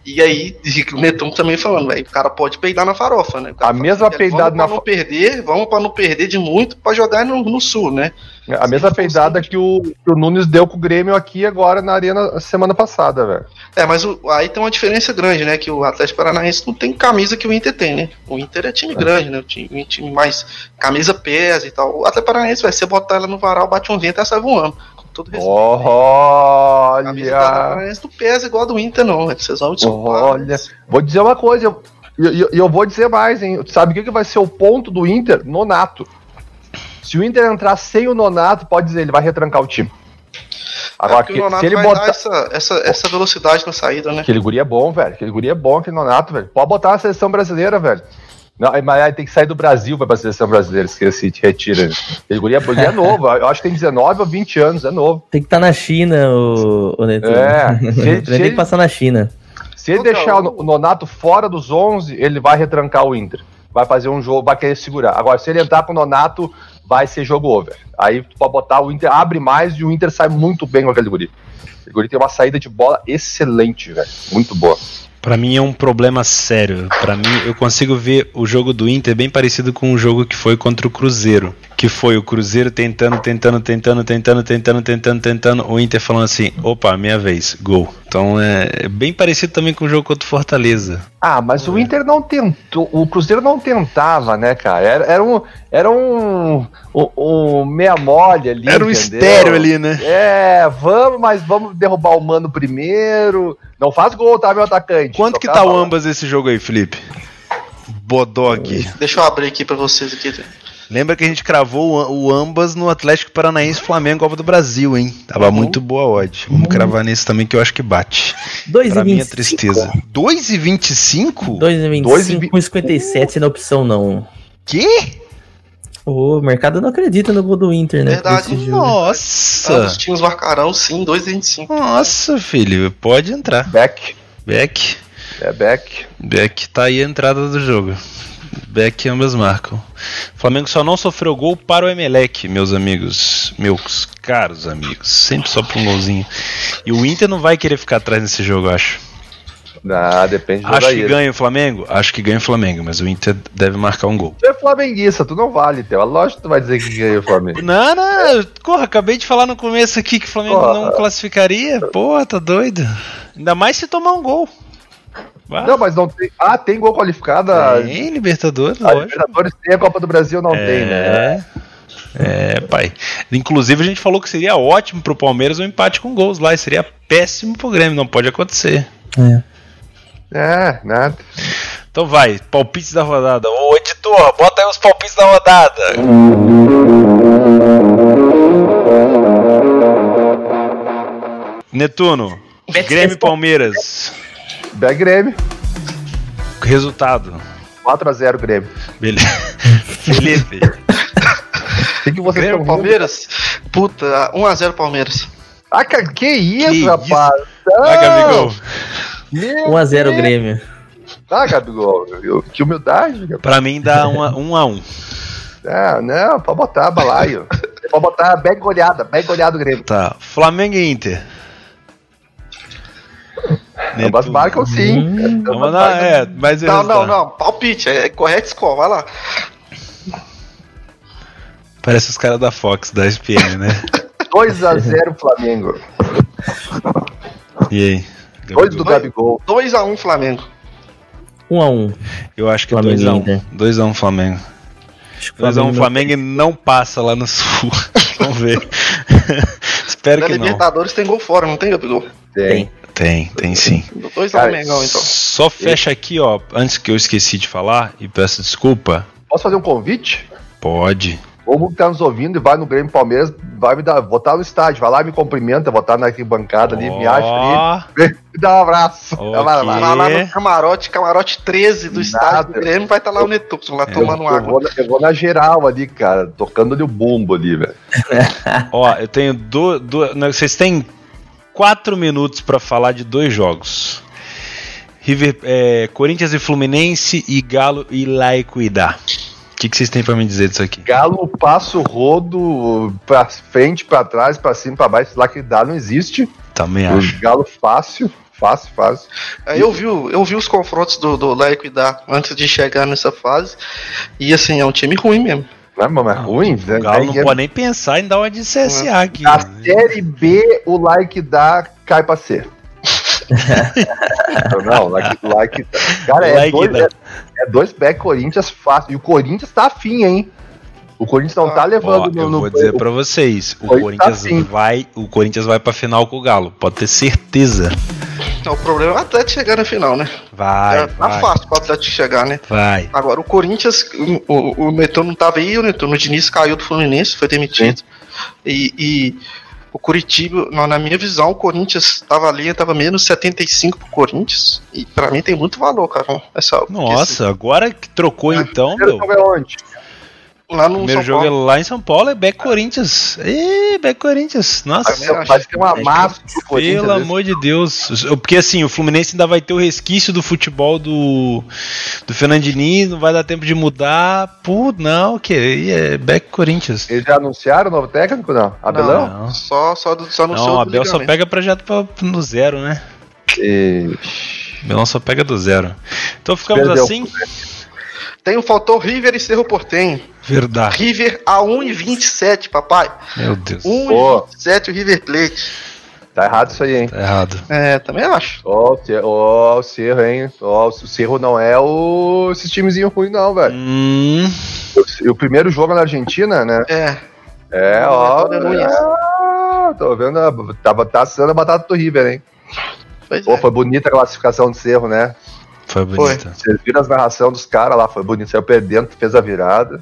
Speaker 4: E aí, o Netuno também falando, velho, o cara pode peidar na farofa, né?
Speaker 3: A mesma peidada
Speaker 4: na não perder, vamos para não perder de muito para jogar no, no, sul, né?
Speaker 3: A mesma peidada que o, que o, Nunes deu com o Grêmio aqui agora na arena semana passada, velho.
Speaker 4: É, mas o, aí tem uma diferença grande, né? Que o Atlético Paranaense não tem camisa que o Inter tem, né? O Inter é time é. grande, né? O time, time mais camisa pesa e tal. O Atlético Paranaense vai ser botar ela no varal, bate um vento e sai voando todo
Speaker 3: respeito. Olha! A
Speaker 4: camisa do pesa igual a do Inter, não. Vocês vão
Speaker 3: desculpar. Olha, vou dizer uma coisa, e eu, eu, eu, vou dizer mais, hein? Sabe o que, que vai ser o ponto do Inter? Nonato. Se o Inter entrar sem o Nonato, pode dizer, ele vai retrancar o time.
Speaker 4: Agora, é que, o se ele botar essa, essa, essa velocidade na saída, né?
Speaker 3: Aquele guri é bom, velho. Aquele guri é bom, aquele Nonato, velho. Pode botar na seleção brasileira, velho. Não, mas aí tem que sair do Brasil para a seleção brasileira, esqueci, te retira. Ele, guri é, ele é novo, eu acho que tem 19 ou 20 anos, é novo.
Speaker 2: Tem que estar tá na China, o, o Neto. É, [laughs] se ele, tem ele, que passar na China.
Speaker 3: Se ele deixar o Nonato fora dos 11, ele vai retrancar o Inter. vai fazer um jogo, vai querer segurar. Agora, se ele entrar com o Nonato, vai ser jogo over. Aí tu pode botar o Inter, abre mais e o Inter sai muito bem com aquele guri. O guri tem uma saída de bola excelente, velho. Muito boa.
Speaker 1: Para mim é um problema sério. Para mim, eu consigo ver o jogo do Inter bem parecido com o jogo que foi contra o Cruzeiro. Que foi o Cruzeiro tentando, tentando, tentando, tentando, tentando, tentando, tentando. O Inter falando assim: opa, minha vez, gol. Então é bem parecido também com o jogo contra o Fortaleza.
Speaker 3: Ah, mas o Inter não tentou. O Cruzeiro não tentava, né, cara? Era, era um. Era um. Um, um meia mole ali.
Speaker 1: Era um entendeu? estéreo ali, né?
Speaker 3: É, vamos, mas vamos derrubar o mano primeiro. Não faz gol, tá, meu atacante?
Speaker 1: Quanto que tá o ambas esse jogo aí, Felipe? Bodog.
Speaker 4: Deixa eu abrir aqui para vocês aqui.
Speaker 1: Lembra que a gente cravou o, ambas no Atlético Paranaense Flamengo Copa do Brasil, hein? Tava uhum. muito boa a odd. Vamos uhum. cravar nesse também que eu acho que bate.
Speaker 2: 2 pra
Speaker 1: minha tristeza. 2,25?
Speaker 2: 2,25 com 57 na opção não.
Speaker 1: Que?
Speaker 2: O mercado não acredita no gol do Inter, né?
Speaker 4: Verdade.
Speaker 1: Nossa.
Speaker 4: Os times marcarão sim, 2,25.
Speaker 1: Nossa, filho, pode entrar.
Speaker 3: Beck.
Speaker 1: Beck.
Speaker 3: É Beck.
Speaker 1: Beck tá aí a entrada do jogo. Beck ambas marcam. O Flamengo só não sofreu gol para o Emelec, meus amigos. Meus caros amigos. Sempre só para um golzinho. E o Inter não vai querer ficar atrás nesse jogo, eu acho.
Speaker 3: Ah, depende
Speaker 1: do Acho que ganha o Flamengo? Acho que ganha o Flamengo, mas o Inter deve marcar um gol.
Speaker 3: Tu é flamenguista, tu não vale, Teu. Lógico que tu vai dizer que ganha o Flamengo. [laughs]
Speaker 1: Não, não, porra, acabei de falar no começo aqui que o Flamengo porra. não classificaria. Porra, tá doido. Ainda mais se tomar um gol.
Speaker 3: Não, mas não tem. Ah, tem gol qualificado?
Speaker 1: Tem, Libertadores,
Speaker 3: a lógico. Libertadores tem, a Copa do Brasil não é... tem, né?
Speaker 1: É, pai. Inclusive a gente falou que seria ótimo pro Palmeiras um empate com gols lá, e seria péssimo pro Grêmio, não pode acontecer.
Speaker 3: É. É, nada.
Speaker 1: Então vai, palpites da rodada. Ô editor, bota aí os palpites da rodada. Netuno, Grêmio e Palmeiras.
Speaker 3: Bé Grêmio.
Speaker 1: Resultado.
Speaker 3: 4x0 Grêmio.
Speaker 1: Beleza. [laughs] Felipe.
Speaker 4: O que, você Grêmio, Palmeiras? Puta, 1x0 Palmeiras.
Speaker 3: Ah, que isso, que rapaz?
Speaker 1: Isso? Ah, Gabigol.
Speaker 2: 1x0 Grêmio.
Speaker 3: Tá, Gabigol. Que humildade. Gabigol.
Speaker 1: Pra mim dá 1x1. Um a um.
Speaker 3: É, não, pode botar balaio. pode botar bem goleada, bem goleado Grêmio.
Speaker 1: Tá. Flamengo e Inter.
Speaker 3: Ambas marcam sim.
Speaker 1: Hum, Vamos lá, é, mas
Speaker 4: não, não, não. Palpite, é correto score, vai lá.
Speaker 1: Parece os caras da Fox, da SPN, né? [laughs]
Speaker 3: 2x0 Flamengo.
Speaker 1: E aí?
Speaker 3: 2 do Gabigol.
Speaker 4: 2x1 Flamengo.
Speaker 2: 1x1.
Speaker 1: Eu acho que é 2x1. 2x1 Flamengo. 2x1 Flamengo e não passa lá no Sul. [laughs] Vamos ver. [laughs] Espero Na que
Speaker 4: não. Libertadores tem gol fora, não tem, Gabigol?
Speaker 1: Tem. Tem, tem sim.
Speaker 4: 2x1 Mengão, então.
Speaker 1: Só fecha aqui, ó, antes que eu esqueci de falar, e peço desculpa.
Speaker 3: Posso fazer um convite?
Speaker 1: Pode.
Speaker 3: Ou que tá nos ouvindo e vai no Grêmio Palmeiras, vai me dar, votar no estádio, vai lá me cumprimenta, votar na arquibancada ali, oh. me acha ali, me [laughs] dá um abraço.
Speaker 4: Okay. Vai, lá, vai lá no camarote, camarote 13 do Nada. estádio do Grêmio, vai estar tá lá o Netuxo, lá é, tomando eu, água.
Speaker 3: Eu vou, eu vou, na geral ali, cara, tocando ali o bumbo ali, velho. [laughs]
Speaker 1: Ó, eu tenho duas. Vocês têm quatro minutos para falar de dois jogos. River, é, Corinthians e Fluminense e Galo e Laicuidá. O que, que vocês têm para me dizer disso aqui?
Speaker 3: Galo passo rodo para frente, para trás, para cima, para baixo. Lá que dá não existe.
Speaker 1: Também acho.
Speaker 3: Galo fácil, fácil, fácil.
Speaker 4: É, eu vi, eu vi os confrontos do, do Laico e da antes de chegar nessa fase. E assim, é um time ruim mesmo.
Speaker 3: Não, mas é ruim.
Speaker 1: O né? Galo não pode nem pensar em dar uma de CSA aqui.
Speaker 3: Na né? Série B, o like dá cai pra ser. [laughs] não, like, like. Cara, é, dois, é, é, dois back Corinthians fácil. E o Corinthians tá afim, hein? O Corinthians não tá ah, levando ó,
Speaker 1: no, Eu vou dizer para vocês, o Corinthians, tá vai, o Corinthians vai para final com o Galo, pode ter certeza.
Speaker 4: Então, o problema é o Atlético chegar na final, né?
Speaker 1: Vai. É,
Speaker 4: tá fácil pro Atlético chegar, né?
Speaker 1: Vai.
Speaker 4: Agora, o Corinthians, o, o, o Netuno não tava aí, o Netuno o Diniz caiu do Fluminense, foi demitido. E, e, o Curitiba, na minha visão, o Corinthians tava ali, tava menos 75 pro Corinthians. E pra mim tem muito valor, cara. Essa,
Speaker 1: Nossa, esse... agora que trocou então.
Speaker 3: Meu... É?
Speaker 1: Lá no Primeiro São jogo Paulo. é lá em São Paulo, é Beck Corinthians. Ih, Beck Corinthians. Nossa.
Speaker 3: Vai ter uma massa
Speaker 1: do Corinthians. Pelo amor de Deus. Porque assim, o Fluminense ainda vai ter o resquício do futebol do, do Fernandinho, não vai dar tempo de mudar. Pô, não, que é Beck Corinthians.
Speaker 3: Eles já anunciaram o novo técnico, não? Abelão? Não,
Speaker 1: não. Só, só, só anunciou Não, Abel só pega projeto pra, no zero, né? E... Abelão só pega do zero. Então ficamos Perdeu. assim.
Speaker 4: Tem o fator River e Cerro Portenho.
Speaker 1: Verdade.
Speaker 4: River a 1,27, papai.
Speaker 1: Meu Deus.
Speaker 4: 1,27 o River Plate.
Speaker 3: Tá errado isso aí, hein?
Speaker 1: Tá errado.
Speaker 4: É, também acho.
Speaker 3: Ó, oh, o Cerro, hein? Ó, oh, o Cerro não é o... esses timezinhos ruins, não, velho. Hum. O, o, primeiro jogo na Argentina, né?
Speaker 4: É.
Speaker 3: É, ó. É, tô vendo, a, tava tá assando a batata do River, hein? Pois Pô, é. foi bonita a classificação do Cerro, né?
Speaker 1: Foi bonita.
Speaker 3: Vocês viram as narrações dos caras lá, foi bonito. Saiu perdendo, fez a virada.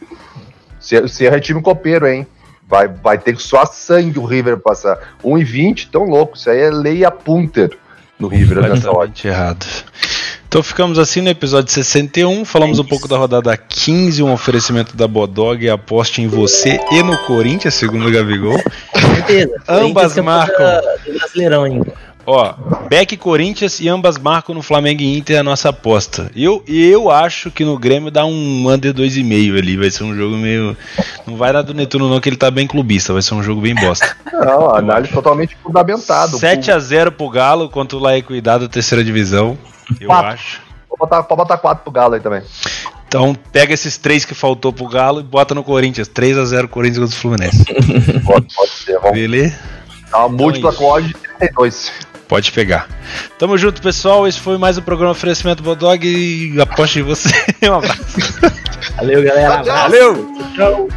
Speaker 3: O Serra é time copeiro, hein? Vai, vai ter só sangue o River passar. 1,20, tão louco. Isso aí é lei a punter no River
Speaker 1: nessa hora. errado. Então ficamos assim no episódio 61. Falamos um pouco da rodada 15, um oferecimento da Bodog. Aposte em você e no Corinthians, segundo o Gabigol.
Speaker 2: Certeza.
Speaker 1: Ambas marcam.
Speaker 2: Brasileirão ainda.
Speaker 1: Ó, Beck Corinthians e ambas marcam no Flamengo e Inter a nossa aposta. Eu, eu acho que no Grêmio dá um under 2,5 ali. Vai ser um jogo meio. Não vai dar do Netuno, não, que ele tá bem clubista. Vai ser um jogo bem bosta. [laughs]
Speaker 3: Não, análise totalmente fundamentado.
Speaker 1: 7x0 pro Galo contra o La Equidade da terceira divisão. Eu quatro. acho.
Speaker 3: Pode botar, pode botar 4 pro Galo aí também.
Speaker 1: Então pega esses três que faltou pro Galo e bota no Corinthians. 3x0 Corinthians contra o Fluminense.
Speaker 3: pode, pode ser, vamos.
Speaker 1: Beleza?
Speaker 3: Tá uma múltipla então, com de 32.
Speaker 1: Pode pegar. Tamo junto, pessoal. Esse foi mais um programa Oferecimento Bodog e aposto em você. [laughs] um abraço.
Speaker 2: Valeu, galera.
Speaker 1: Valeu. Tchau.